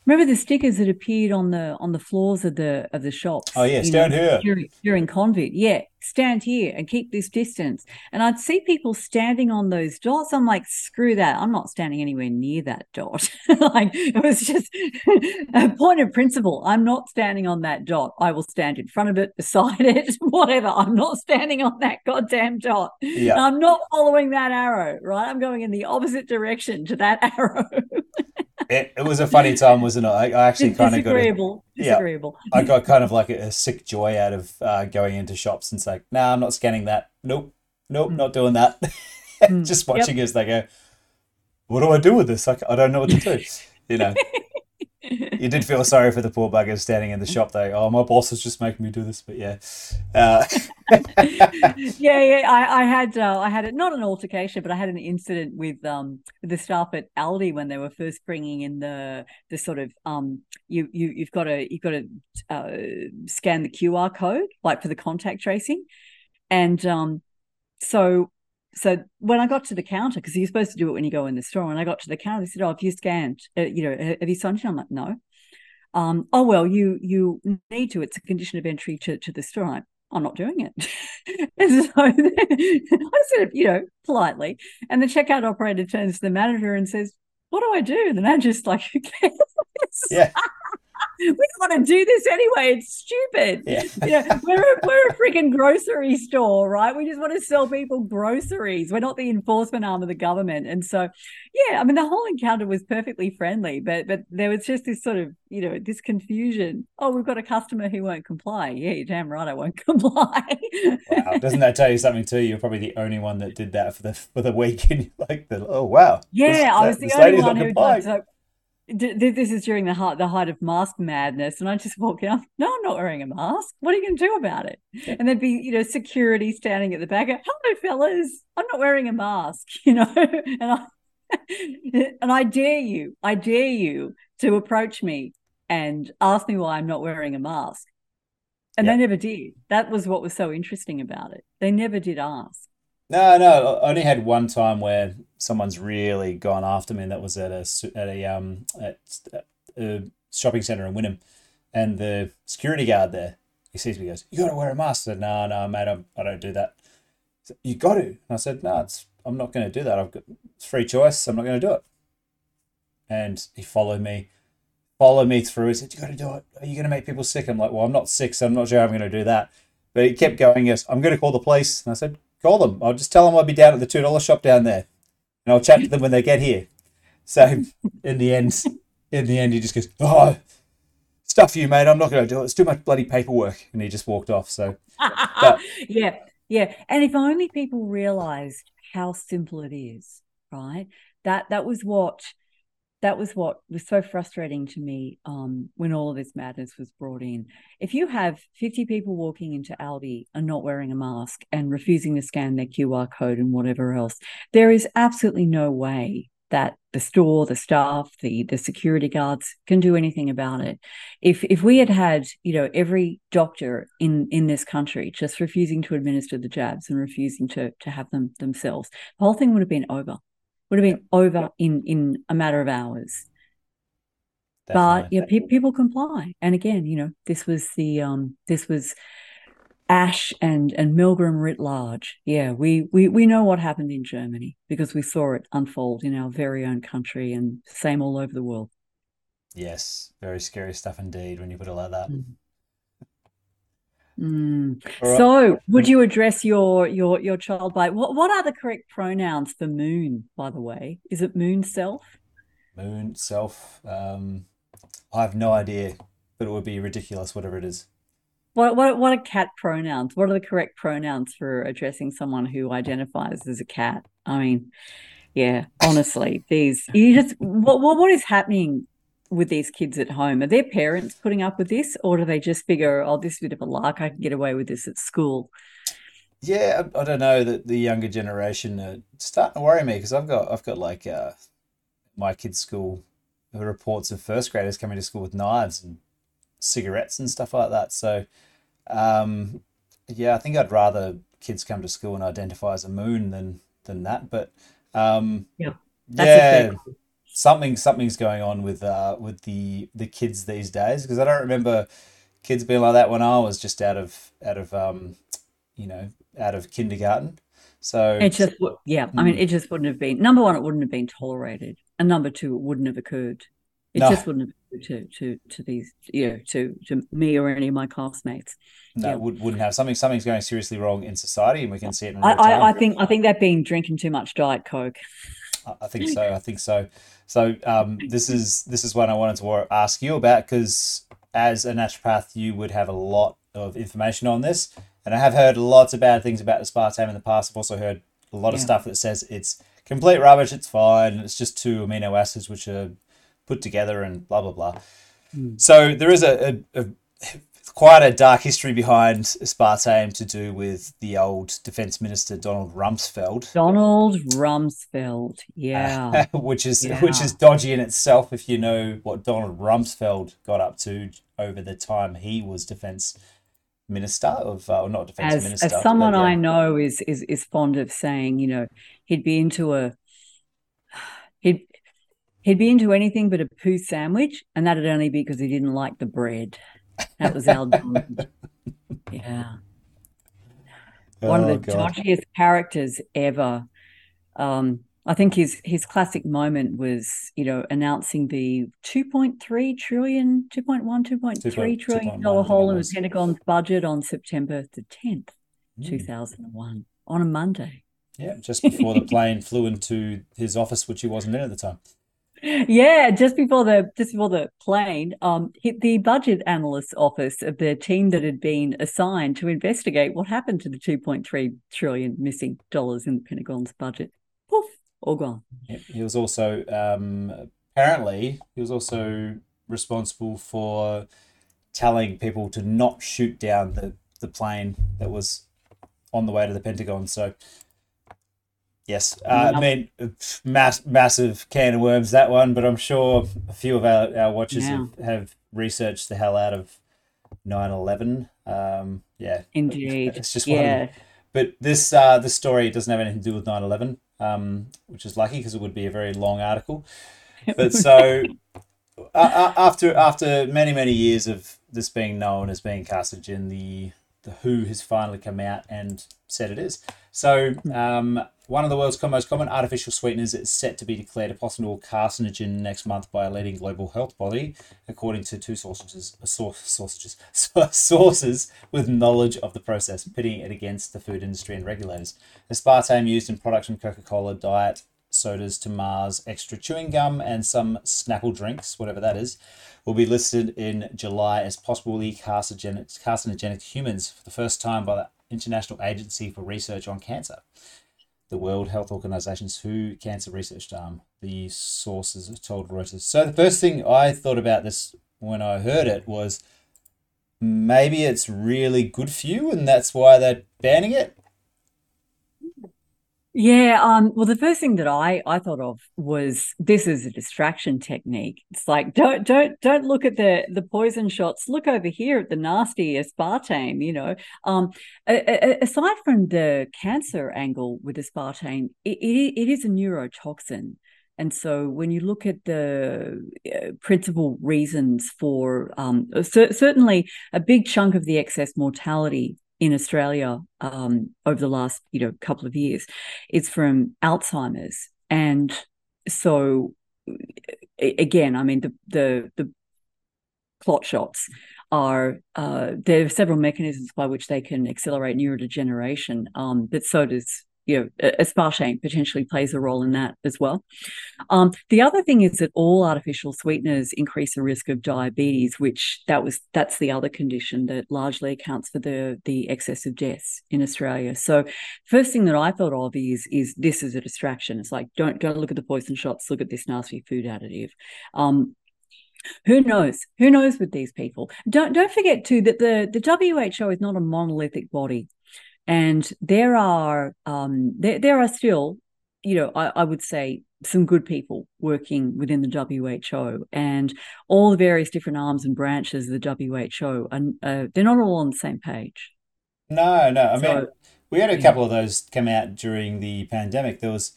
Remember the stickers that appeared on the on the floors of the of the shops? Oh yeah, stand know, here. during, during COVID. Yeah, stand here and keep this distance. And I'd see people standing on those dots. I'm like, screw that. I'm not standing anywhere near that dot. [laughs] like it was just [laughs] a point of principle. I'm not standing on that dot. I will stand in front of it, beside [laughs] it, whatever. I'm not standing on that goddamn dot. Yeah. I'm not following that arrow, right? I'm going in the opposite direction to that arrow. It, it was a funny time, wasn't it? I, I actually kind of got a, disagreeable. yeah. I got kind of like a, a sick joy out of uh, going into shops and saying, "No, nah, I'm not scanning that. Nope, nope, Mm. not doing that. [laughs] Mm. Just Yep. watching as they go, what do I do with this? I, I don't know what to do. [laughs] You know, [laughs] you did feel sorry for the poor bugger standing in the shop though. Oh, my boss is just making me do this, but yeah, uh... [laughs] yeah, yeah. I, I had uh, I had it not an altercation, but I had an incident with um with the staff at Aldi when they were first bringing in the the sort of um you you you've got to you've got to uh, scan the QR code like for the contact tracing, and um so so when I got to the counter, because you're supposed to do it when you go in the store, and I got to the counter, they said, "Oh, have you scanned? Uh, you know, have you signed in?" I'm like, "No." Um, oh well, you you need to. It's a condition of entry to to the store. I'm, I'm not doing it. [laughs] and so [laughs] I said, you know, politely, and the checkout operator turns to the manager and says, "What do I do?" And the manager's like, [laughs] "Who cares?" Yeah. We don't want to do this anyway. It's stupid. Yeah. know, we're a, we're a freaking grocery store, right? We just want to sell people groceries. We're not the enforcement arm of the government. And so, yeah, I mean, the whole encounter was perfectly friendly, but but there was just this sort of, you know, this confusion. Oh, we've got a customer who won't comply. Yeah, you're damn right, I won't [laughs] comply. wow, doesn't that tell you something too? You're probably the only one that did that for the for the week, and you're like, oh wow. Yeah, this, I was the only one who. So, this is during the height, the height of mask madness, and I just walk out. No, I'm not wearing a mask. What are you going to do about it? And there'd be, you know, security standing at the back. Hello, fellas. I'm not wearing a mask. [laughs] You know, and I [laughs] and I dare you, I dare you to approach me and ask me why I'm not wearing a mask. And yep. they never did. That was what was so interesting about it. They never did ask. No, no. I only had one time where someone's really gone after me, and that was at a at a um at a shopping center in Wynnum, and the security guard there, he sees me, goes, "You got to wear a mask." I said, "No, no, mate, I don't do that." Said, you got to. And I said, "No, it's I'm not going to do that. I've got it's free choice. I'm not going to do it." And he followed me, followed me through. He said, "You got to do it. Are you going to make people sick?" I'm like, "Well, I'm not sick, so I'm not sure I'm going to do that." But he kept going. Yes, I'm going to call the police. And I said, call them. I'll just tell them I'll be down at the two dollar shop down there, and I'll chat to them when they get here. So in the end, in the end, he just goes, "Oh, stuff you, mate. I'm not going to do it. It's too much bloody paperwork," and he just walked off. So [laughs] but, yeah, yeah. And if only people realised how simple it is, right? That that was what that was what was so frustrating to me um, when all of this madness was brought in. If you have 50 people walking into Aldi and not wearing a mask and refusing to scan their QR code and whatever else, there is absolutely no way that the store, the staff, the the security guards can do anything about it. If if we had had, you know, every doctor in in this country just refusing to administer the jabs and refusing to to have them themselves, the whole thing would have been over would have been over in in a matter of hours. Definitely. But yeah, pe- people comply, and again, you know, this was the um, this was Asch and and Milgram writ large. Yeah, we we we know what happened in Germany because we saw it unfold in our very own country, and same all over the world. Yes, very scary stuff indeed when you put it like that. Mm. Mm. Right. So, would you address your your your child by what? What are the correct pronouns for moon? By the way, is it moon self? Moon self. Um, I have no idea, but it would be ridiculous, whatever it is. What what what are cat pronouns? What are the correct pronouns for addressing someone who identifies as a cat? I mean, yeah, honestly, these you just what what what is happening with these kids at home? Are their parents putting up with this, or do they just figure, "Oh, this is a bit of a lark. I can get away with this at school"? Yeah, I, I don't know that the younger generation are starting to worry me because I've got I've got like uh, my kids' school reports of first graders coming to school with knives and cigarettes and stuff like that. So, um, yeah, I think I'd rather kids come to school and identify as a moon than than that. But um, yeah, yeah, something something's going on with uh with the the kids these days because I don't remember kids being like that when I was just out of out of um you know out of kindergarten. So it just yeah, I mean, hmm. it just wouldn't have been number one. It wouldn't have been tolerated, and number two, it wouldn't have occurred. It no. just wouldn't have to to to these you know to to me or any of my classmates. No, yeah. would, wouldn't have something. Something's going seriously wrong in society, and we can see it. I, I, I think I think they've been drinking too much diet coke. I think so. I think so. So um, this is this is what I wanted to ask you about because as a naturopath, you would have a lot of information on this, and I have heard lots of bad things about aspartame in the past. I've also heard a lot of stuff that says it's complete rubbish. It's fine. It's just two amino acids which are put together and blah blah blah. Mm. So there is a, a, a, quite a dark history behind aspartame to do with the old Defense Minister Donald Rumsfeld. Donald Rumsfeld, yeah, [laughs] which is yeah. which is dodgy in itself if you know what Donald Rumsfeld got up to over the time he was Defense Minister of, uh, or not Defense as, Minister. As someone yeah. I know is is is fond of saying, you know, he'd be into a he'd he'd be into anything but a poo sandwich, and that'd only be because he didn't like the bread. That was Al yeah. One oh, of the God. dodgiest characters ever. Um, I think his his classic moment was, you know, announcing the 2.3 trillion, 2.1, 2.3 trillion dollar hole in the Pentagon's budget on September the 10th, mm. 2001, on a Monday. Yeah, just before the plane flew into his office, which he wasn't in at the time yeah, just before the just before the plane, um, hit the budget analyst's office of the team that had been assigned to investigate what happened to the 2.3 trillion missing dollars in the Pentagon's budget. Poof, all gone. He was also um, apparently he was also responsible for telling people to not shoot down the the plane that was on the way to the Pentagon. So Yes, uh, I mean, mass, massive can of worms that one, but I'm sure a few of our, our watchers yeah. have, have researched the hell out of 9/11. Um, yeah, indeed, it's just yeah. but this uh, this story doesn't have anything to do with 9/11, um, which is lucky because it would be a very long article. [laughs] But so uh, after after many many years of this being known as being carcinogen, the the WHO has finally come out and said it is. So um, one of the world's most common artificial sweeteners is set to be declared a possible carcinogen next month by a leading global health body, according to two sources, source, sources, sources with knowledge of the process, pitting it against the food industry and regulators. Aspartame used in products from Coca-Cola, Diet sodas to Mars, extra chewing gum, and some Snapple drinks, whatever that is, will be listed in July as possibly carcinogenic, carcinogenic to humans for the first time by the International Agency for Research on Cancer the World Health Organization's WHO Cancer Research Arm. Um, the sources told Reuters. So the first thing I thought about this when I heard it was maybe it's really good for you and that's why they're banning it. Yeah, um, well, the first thing that I I thought of was this is a distraction technique. It's like don't don't don't look at the the poison shots. Look over here at the nasty aspartame. You know, um, a, a, aside from the cancer angle with aspartame, it, it, it is a neurotoxin. And so, when you look at the uh, principal reasons for, um, cer- certainly a big chunk of the excess mortality in Australia um, over the last you know couple of years is from Alzheimer's, and so again, I mean the the the clot shots are uh, there are several mechanisms by which they can accelerate neurodegeneration, um, but so does you know, aspartame potentially plays a role in that as well. Um, the other thing is that all artificial sweeteners increase the risk of diabetes, which that was that's the other condition that largely accounts for the the excess of deaths in Australia. So, first thing that I thought of is is this is a distraction. It's like don't don't look at the poison shots, look at this nasty food additive. Um, who knows who knows with these people don't don't forget too that the the who is not a monolithic body and there are um, there, there are still, you know, I, I would say some good people working within the WHO and all the various different arms and branches of the WHO, and uh, they're not all on the same page. No, no. I so, mean, we had a couple of those come out during the pandemic. There was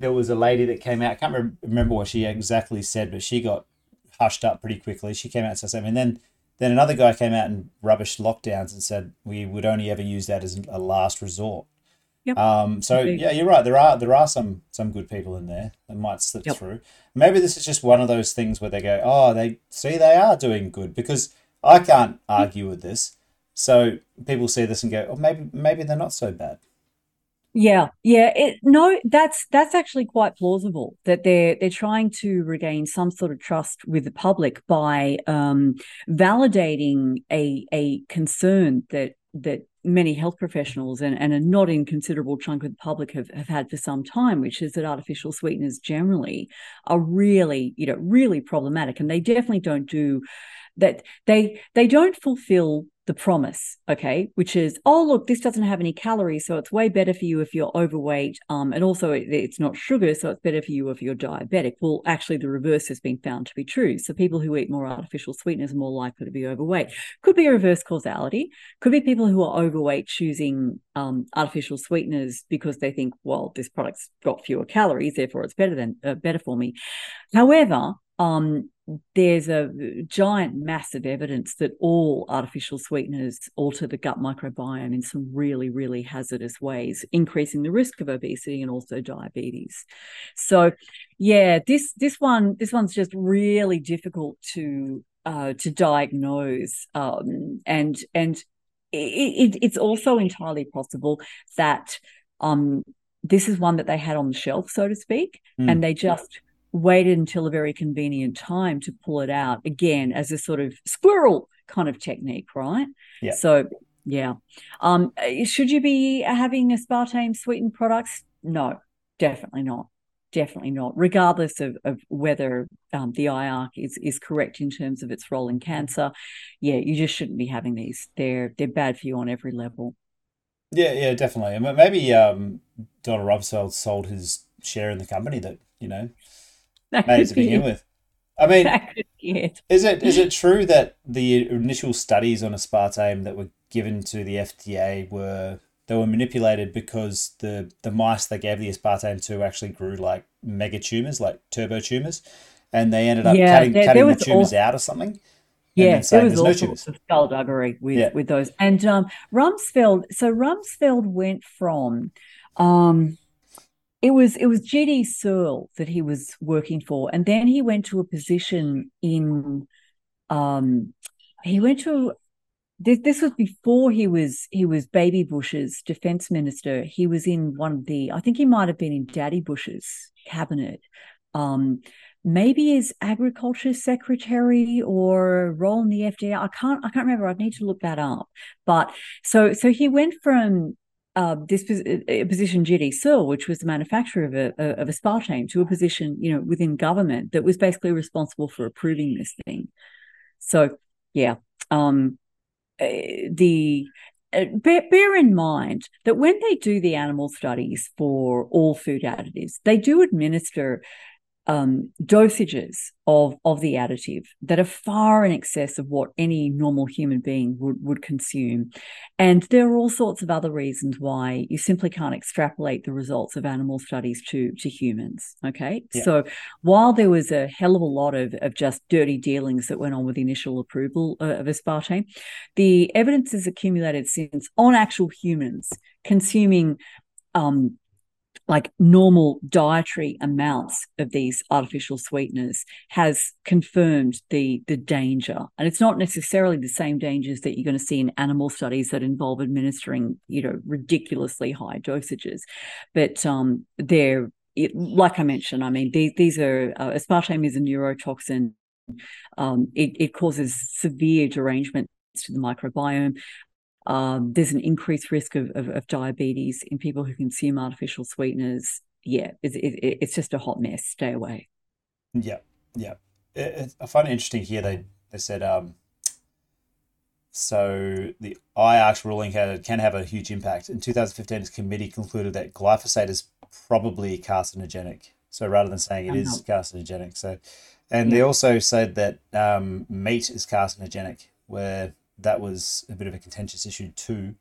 there was a lady that came out. I can't remember what she exactly said, but she got hushed up pretty quickly. She came out and said something, and then then another guy came out and rubbished lockdowns and said we would only ever use that as a last resort. Yep. Um, so yeah, you're right. There are there are some some good people in there that might slip yep. through. Maybe this is just one of those things where they go, oh, they see they are doing good because I can't argue with this. So people see this and go, oh, maybe maybe they're not so bad. Yeah, yeah. It, no, that's that's actually quite plausible that they're they're trying to regain some sort of trust with the public by um, validating a a concern that that many health professionals and, and a not inconsiderable chunk of the public have, have had for some time, which is that artificial sweeteners generally are really, you know, really problematic. And they definitely don't do that they they don't fulfill the promise, okay, which is, oh, look, this doesn't have any calories, so it's way better for you if you're overweight. Um, and also, it, it's not sugar, so it's better for you if you're diabetic. Well, actually, the reverse has been found to be true. So, people who eat more artificial sweeteners are more likely to be overweight. Could be a reverse causality. Could be people who are overweight choosing um, artificial sweeteners because they think, well, this product's got fewer calories, therefore it's better than uh, better for me. However, um, there's a giant mass of evidence that all artificial sweeteners alter the gut microbiome in some really, really hazardous ways, increasing the risk of obesity and also diabetes. So, yeah, this this one this one's just really difficult to uh, to diagnose, um, and and it, it, it's also entirely possible that um, this is one that they had on the shelf, so to speak, mm. and they just waited until a very convenient time to pull it out again as a sort of squirrel kind of technique, right? Yeah. So yeah. Um, should you be having aspartame sweetened products? No, definitely not. Definitely not, regardless of, of whether um, the IARC is is correct in terms of its role in cancer. Yeah, you just shouldn't be having these. They're they're bad for you on every level. Yeah, yeah, definitely. Maybe um, Donald Rumsfeld sold his share in the company that you know [laughs] made to begin with. I mean, is it is it [laughs] true that the initial studies on aspartame that were given to the FDA were they were manipulated because the the mice they gave the aspartame to actually grew like mega tumors, like turbo tumors, and they ended up yeah, cutting, there, cutting there the tumors out or something. Yeah, there was all no sorts of skullduggery with, yeah. with those. And um, Rumsfeld, so Rumsfeld went from um, it was it was GD Searle that he was working for, and then he went to a position in um he went to this this was before he was he was baby Bush's defense minister. He was in one of the I think he might have been in Daddy Bush's cabinet. Um maybe as agriculture secretary or role in the FDA. I can't I can't remember. I'd need to look that up. But so so he went from uh, this position GD Searle, which was the manufacturer of a, of aspartame, to a position you know within government that was basically responsible for approving this thing. So yeah, um, eh, the uh, bear, bear, in mind that when they do the animal studies for all food additives, they do administer um, dosages of of the additive that are far in excess of what any normal human being would, would consume. And there are all sorts of other reasons why you simply can't extrapolate the results of animal studies to, to humans. Okay. Yeah. So while there was a hell of a lot of, of just dirty dealings that went on with the initial approval uh, of aspartame, the evidence has accumulated since on actual humans consuming um, like normal dietary amounts of these artificial sweeteners has confirmed the the danger and it's not necessarily the same dangers that you're going to see in animal studies that involve administering you know ridiculously high dosages but um they're it, like I mentioned, I mean, these, these are uh, aspartame is a neurotoxin. Um, it, it causes severe derangements to the microbiome. Um, there's an increased risk of, of, of, diabetes in people who consume artificial sweeteners. Yeah, it's, it, it's just a hot mess. Stay away. Yeah, yeah. It, I find it interesting here. They they said um, so the IARC's ruling had, can have a huge impact. In 2015, its committee concluded that glyphosate is probably carcinogenic. So rather than saying it is carcinogenic, so and yeah. they also said that um, meat is carcinogenic, where that was a bit of a contentious issue too.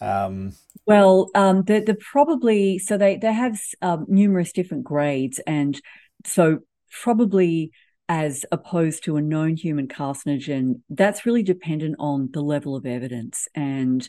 Um, well, um, the the probably so they they have um, numerous different grades, and so probably as opposed to a known human carcinogen, that's really dependent on the level of evidence and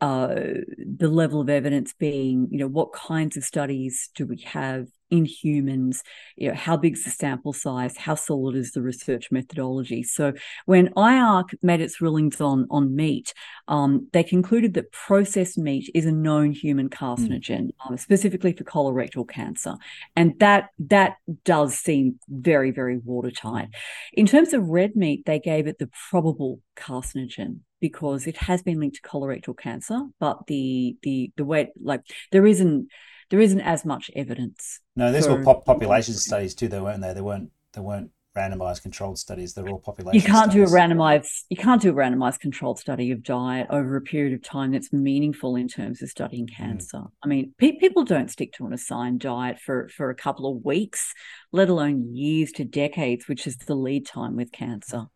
uh, the level of evidence being, you know, what kinds of studies do we have in humans, you know, how big's the sample size, how solid is the research methodology. So when IARC made its rulings on on meat, um, they concluded that processed meat is a known human hmm. carcinogen, mm. um, specifically for colorectal cancer, and that that does seem very very watertight. In terms of red meat, they gave it the probable carcinogen because it has been linked to colorectal cancer, but the the the way like there isn't there isn't as much evidence. No, these were pop- population studies too, though, weren't they? They weren't they weren't randomized controlled studies. They're all population. You can't studies. do a randomized. You can't do a randomized controlled study of diet over a period of time that's meaningful in terms of studying hmm. cancer. Mm. I mean, pe- people don't stick to an assigned diet for for a couple of weeks, let alone years to decades, which is the lead time with cancer.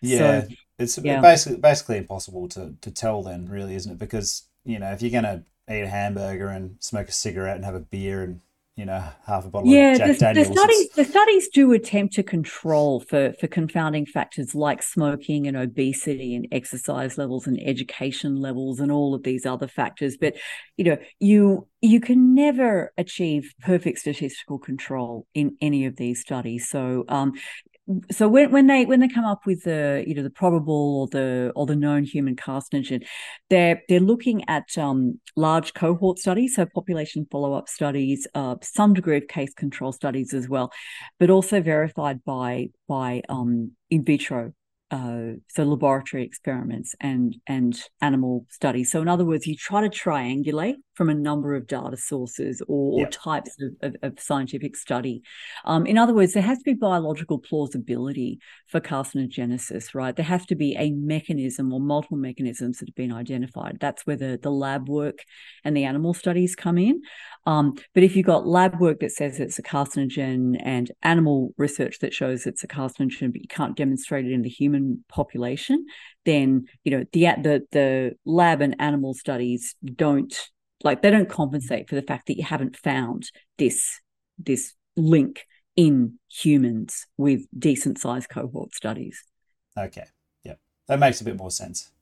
Yeah, so, it's yeah. basically basically impossible to to tell. Then, really, isn't it? Because you know, if you're going to eat a hamburger and smoke a cigarette and have a beer and you know half a bottle yeah, of Jack the, Daniels. The studies, the studies do attempt to control for for confounding factors like smoking and obesity and exercise levels and education levels and all of these other factors. But you know, you you can never achieve perfect statistical control in any of these studies. So um, so when, when they when they come up with the you know the probable or the or the known human carcinogen, they're they're looking at um, large cohort studies, so population follow up studies, uh, some degree of case control studies as well, but also verified by by um, in vitro uh, so laboratory experiments and and animal studies. So in other words, you try to triangulate from a number of data sources or, yep. or types of, of, of, scientific study. Um, in other words, there has to be biological plausibility for carcinogenesis, right? There has to be a mechanism or multiple mechanisms that have been identified. That's where the, the lab work and the animal studies come in. Um, but if you've got lab work that says it's a carcinogen and animal research that shows it's a carcinogen, but you can't demonstrate it in the human population, then you know the the the lab and animal studies don't like they don't compensate for the fact that you haven't found this this link in humans with decent sized cohort studies. Okay. Yeah. That makes a bit more sense.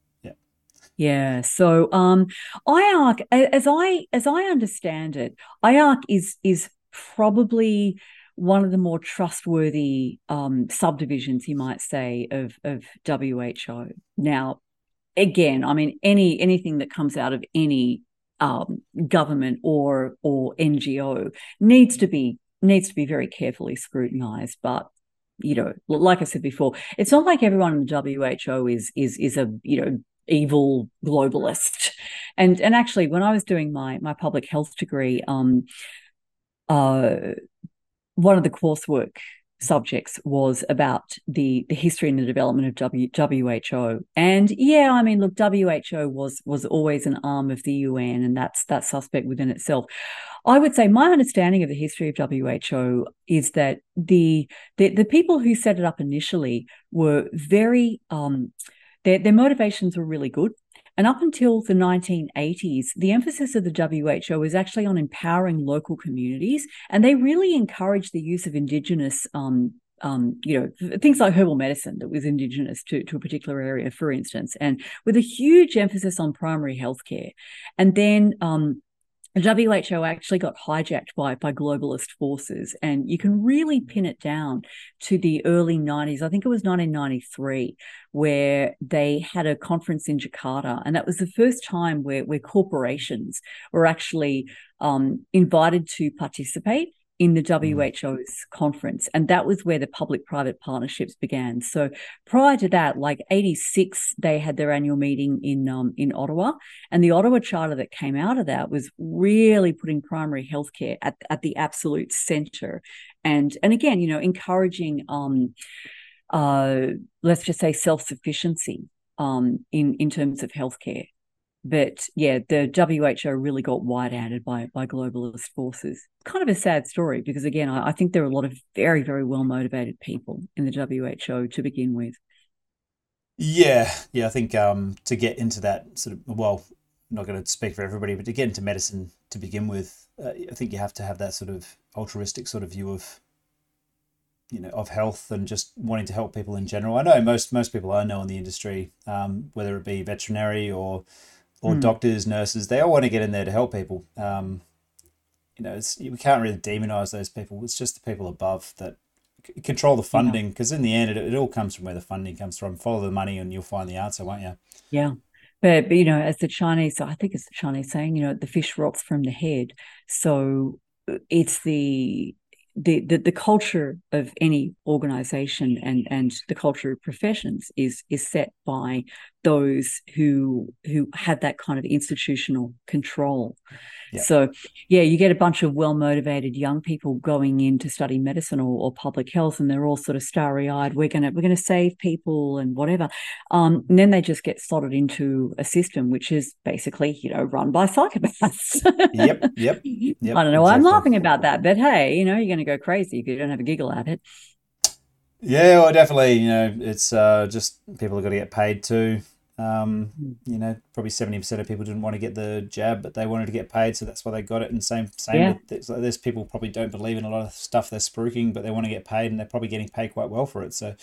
Yeah. So um IARC as I as I understand it, IARC is is probably one of the more trustworthy um, subdivisions, you might say, of of WHO. Now, again, I mean, any anything that comes out of any um, government or or NGO needs to be needs to be very carefully scrutinized. But you know, like I said before, it's not like everyone in the WHO is is is a you know evil globalist. And and actually, when I was doing my my public health degree, um, uh, one of the coursework subjects was about the the history and the development of w, WHO. And yeah, I mean, look, WHO was was always an arm of the UN, and that's that suspect within itself. I would say my understanding of the history of WHO is that the the, the people who set it up initially were very um, their their motivations were really good. And up until the 1980s, the emphasis of the WHO was actually on empowering local communities, and they really encouraged the use of indigenous. Um, um, you know, things like herbal medicine that was indigenous to, to a particular area, for instance, and with a huge emphasis on primary healthcare. And then um, WHO actually got hijacked by, by globalist forces, and you can really pin it down to the early 90s. I think it was 1993, where they had a conference in Jakarta. And that was the first time where, where corporations were actually um, invited to participate in the WHO's mm. conference. And that was where the public private partnerships began. So prior to that, like 86, they had their annual meeting in um, in Ottawa. And the Ottawa Charter that came out of that was really putting primary healthcare at, at the absolute center. And and again, you know, encouraging um uh let's just say self-sufficiency um in, in terms of healthcare. But yeah, the WHO really got white-handed by by globalist forces. Kind of a sad story because again, I, I think there are a lot of very, very well motivated people in the WHO to begin with. Yeah, yeah, I think um, to get into that sort of well, I'm not going to speak for everybody, but to get into medicine to begin with, uh, I think you have to have that sort of altruistic sort of view of you know of health and just wanting to help people in general. I know most most people I know in the industry, um, whether it be veterinary or or mm. doctors, nurses, they all want to get in there to help people. Um, you know, it's we can't really demonize those people. It's just the people above that c- control the funding because in the end, it, it all comes from where the funding comes from. Follow the money, and you'll find the answer, won't you? Yeah. But, but you know, as the Chinese, I think it's the Chinese saying, you know, the fish rots from the head. So uh, it's the the, the, the culture of any organization and and the culture of professions is is set by those who who have that kind of institutional control yeah. So, yeah, you get a bunch of well motivated young people going in to study medicine or, or public health, and they're all sort of starry eyed. We're gonna we're gonna save people and whatever. Um, and then they just get slotted into a system which is basically you know run by [laughs] psychopaths. yep, yep, [laughs] yep. I don't know why I'm laughing about that, but hey, you know you're going to go crazy if you don't have a giggle at it. Yeah, well, definitely. You know, it's uh, just people have got to get paid too. Um, hmm. you know, probably seventy percent of people didn't want to get the jab, but they wanted to get paid, so that's why they got it. And same, same. Yeah. With, there's people probably don't believe in a lot of stuff they're spruiking, but they want to get paid, and they're probably getting paid quite well for it. So,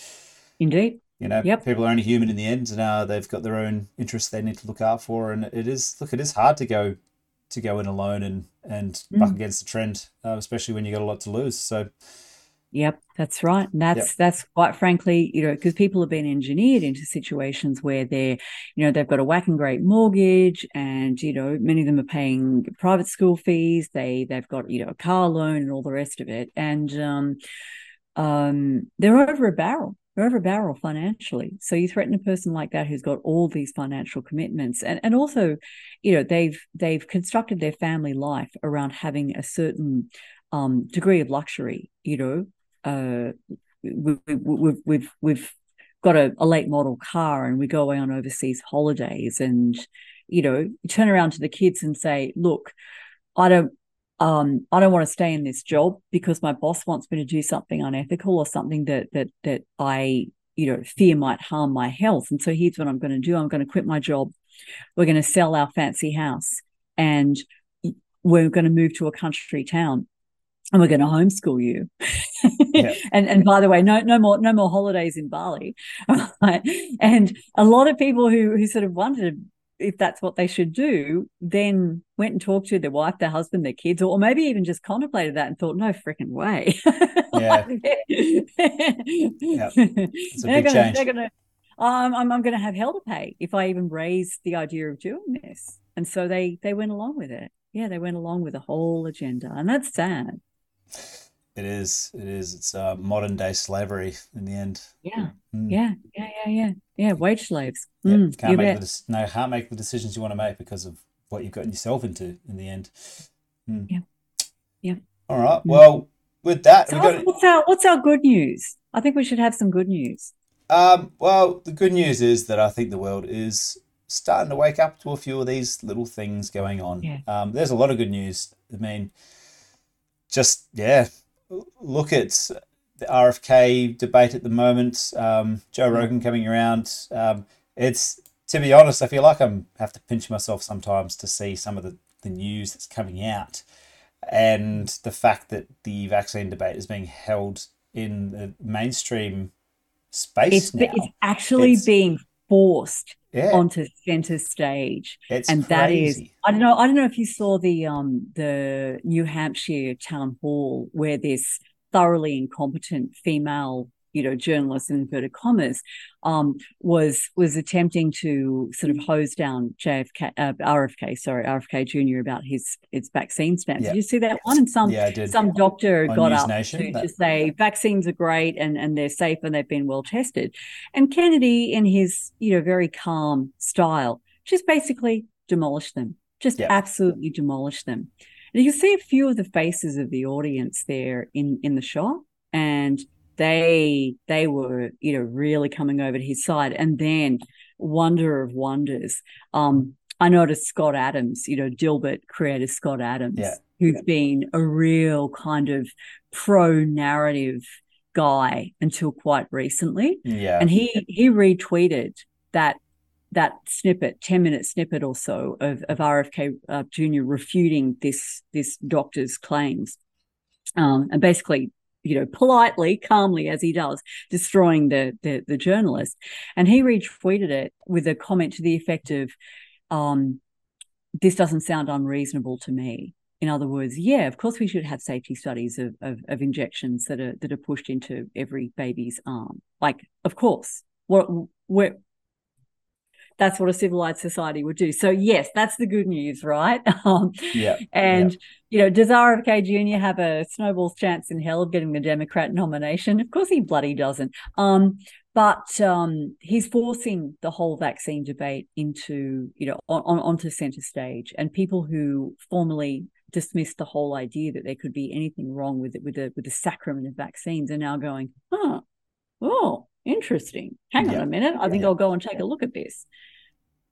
indeed, you know, yep. people are only human in the end, and uh, they've got their own interests they need to look out for. And it is look, it is hard to go to go in alone and and mm. buck against the trend, uh, especially when you got a lot to lose. So, Yep, that's right. And that's yep. that's quite frankly, you know, because people have been engineered into situations where they're, you know, they've got a whacking great mortgage, and you know, many of them are paying private school fees. They they've got you know a car loan and all the rest of it, and um, um, they're over a barrel. They're over a barrel financially. So you threaten a person like that who's got all these financial commitments, and and also, you know, they've they've constructed their family life around having a certain um, degree of luxury, you know, uh, we, we've we've we've got a, a, late model car and we go away on overseas holidays and you know turn around to the kids and say look i don't um i don't want to stay in this job because my boss wants me to do something unethical or something that that that i you know fear might harm my health. And so here's what i'm going to do. I'm going to quit my job. We're going to sell our fancy house and we're going to move to a country town and we're going to homeschool you. [laughs] yeah. and and by the way, no no more no more holidays in Bali. [laughs] Right? And a lot of people who who sort of wondered if that's what they should do, then went and talked to their wife, their husband, their kids, or maybe even just contemplated that and thought, no freaking way. [laughs] Yeah. yeah. It's a big gonna, change. They're gonna, um, I'm, I'm going to have hell to pay if I even raise the idea of doing this. And so they they went along with it. Yeah, they went along with the whole agenda, and that's sad. It is. It is. It's uh, modern day slavery in the end. Yeah. Mm. Yeah. Yeah. Yeah. Yeah. Yeah. Wage slaves. Yeah. Mm, can't make the, no can't make the decisions you want to make because of what you've gotten yourself into in the end. Mm. Yeah. Yeah. All right. Mm. Well, with that, so got what's our what's our good news? I think we should have some good news. Um. Well, the good news is that I think the world is starting to wake up to a few of these little things going on. Yeah. Um. There's a lot of good news. I mean, just yeah, look at the RFK debate at the moment. Um, Joe mm. Rogan coming around. Um, it's to be honest, I feel like I'm have to pinch myself sometimes to see some of the, the news that's coming out, and the fact that the vaccine debate is being held in the mainstream space it's, now. It's actually it's, being forced yeah. onto center stage. It's and crazy. that is I don't know I don't know if you saw the um the New Hampshire town hall where this thoroughly incompetent female you know journalist in inverted commas um, was was attempting to sort of hose down JFK uh, RFK sorry RFK Jr. about his his vaccine stance. Yeah. Did you see that one? And some yeah, some doctor On got News up Nation, to, that... to say vaccines are great and and they're safe and they've been well tested. And Kennedy, in his you know very calm style, just basically demolished them. Just yeah. absolutely demolished them. And you can see a few of the faces of the audience there in in the shot and they they were you know really coming over to his side. And then wonder of wonders um i noticed scott adams you know dilbert creator scott adams yeah. who's been a real kind of pro narrative guy until quite recently. Yeah. And he he retweeted that that snippet 10 minute snippet or so of, of rfk uh, jr refuting this this doctor's claims. Um, and basically you know, politely, calmly as he does, destroying the, the, the journalist. And he retweeted it with a comment to the effect of, um, "This doesn't sound unreasonable to me." in other words, yeah, of course we should have safety studies of, of, of injections that are that are pushed into every baby's arm. Like, of course, what we're that's what a civilized society would do. So yes, that's the good news, right? [laughs] Um, yeah. And yeah. you know, does RFK Jr. have a snowball's chance in hell of getting the Democrat nomination? Of course, he bloody doesn't. Um, but um, he's forcing the whole vaccine debate into you know on, on, onto center stage, and people who formerly dismissed the whole idea that there could be anything wrong with it with the with the sacrament of vaccines are now going, huh, oh, interesting. Hang yeah. on a minute. I think yeah. I'll go and take a look at this.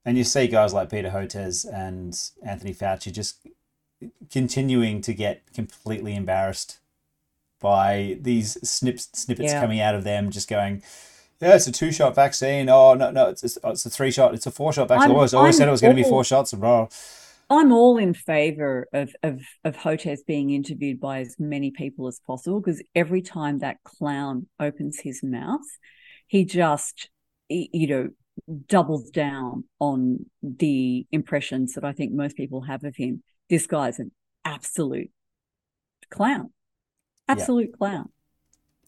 And you see guys like Peter Hotez and Anthony Fauci just continuing to get completely embarrassed by these snips, snippets yeah. coming out of them, just going, yeah, it's a two shot vaccine. Oh, no, no, it's, it's a three shot, it's a four shot vaccine. I always, always said it was going to be four shots and blah. I'm all in favor of, of, of Hotez being interviewed by as many people as possible because every time that clown opens his mouth, he just, you know, doubles down on the impressions that I think most people have of him. This guy's an absolute clown, absolute yeah. clown.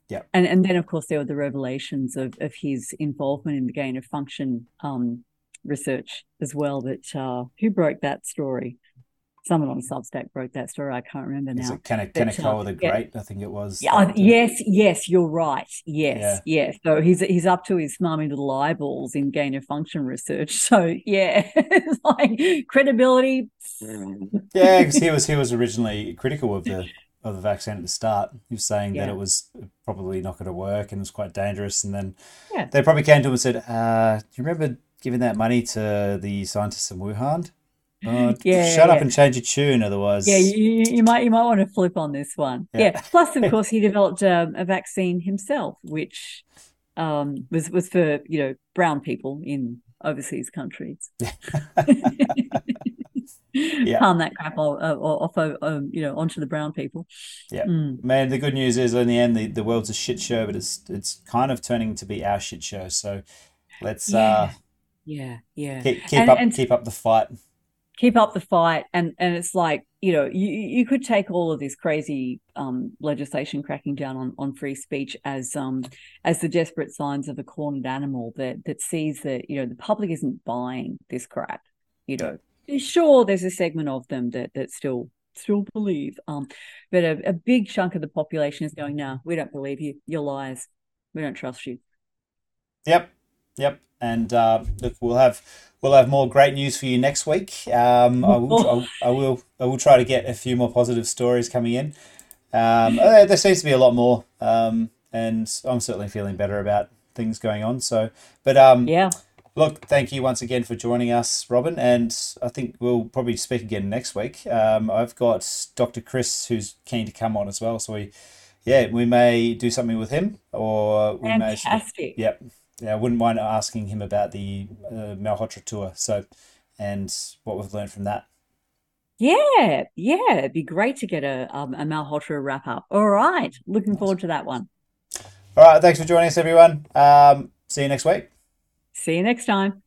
Yeah. And and then of course there were the revelations of of his involvement in the gain of function um, research as well. That uh, who broke that story? Someone on Substack broke that story. I can't remember now. Is it Kenneth, Kanekoa the Great? Yeah. I think it was. Yeah, uh, yes, yes, you're right. Yes, yeah. yes. So he's he's up to his smarmy little eyeballs in gain of function research. [laughs] So yeah, like credibility. Yeah, because he [laughs] was he was originally critical of the of the vaccine at the start. He was saying yeah. that it was probably not going to work and it was quite dangerous. And then yeah. they probably came to him and said, uh, "Do you remember giving that money to the scientists in Wuhan?" Uh, [laughs] yeah, shut yeah. up and change your tune, otherwise. Yeah, you, you might you might want to flip on this one. Yeah. yeah. Plus, of [laughs] course, he developed um, a vaccine himself, which um, was was for you know brown people in overseas countries. yeah. [laughs] palm that crap off, off, off um, you know, onto the brown people. Yeah, mm. man. The good news is, in the end, the, the world's a shit show, but it's it's kind of turning to be our shit show. So let's, yeah, uh, yeah, yeah, keep, keep and, up, and keep up the fight keep up the fight and and it's like you know you you could take all of this crazy um, legislation cracking down on on free speech as um as the desperate signs of a cornered animal that that sees that you know the public isn't buying this crap you know. Sure there's a segment of them that that still still believe um but a, a big chunk of the population is going no we don't believe you. You're liars. We don't trust you. Yep. Yep and uh, look we'll have we'll have more great news for you next week. Um, I, will, I, will, I will try to get a few more positive stories coming in. Um, uh, there seems to be a lot more, um, and I'm certainly feeling better about things going on. So, but um, yeah. Look, thank you once again for joining us, Robyn, and I think we'll probably speak again next week. Um, I've got Dr. Chris who's keen to come on as well, so we, yeah, we may do something with him, or we Fantastic. may. Yep yeah, I wouldn't mind asking him about the uh, Malhotra tour. So, and what we've learned from that. Yeah, yeah, it'd be great to get a um, a Malhotra wrap up. All right, looking forward to that one. All right, thanks for joining us, everyone. Um, see you next week. See you next time.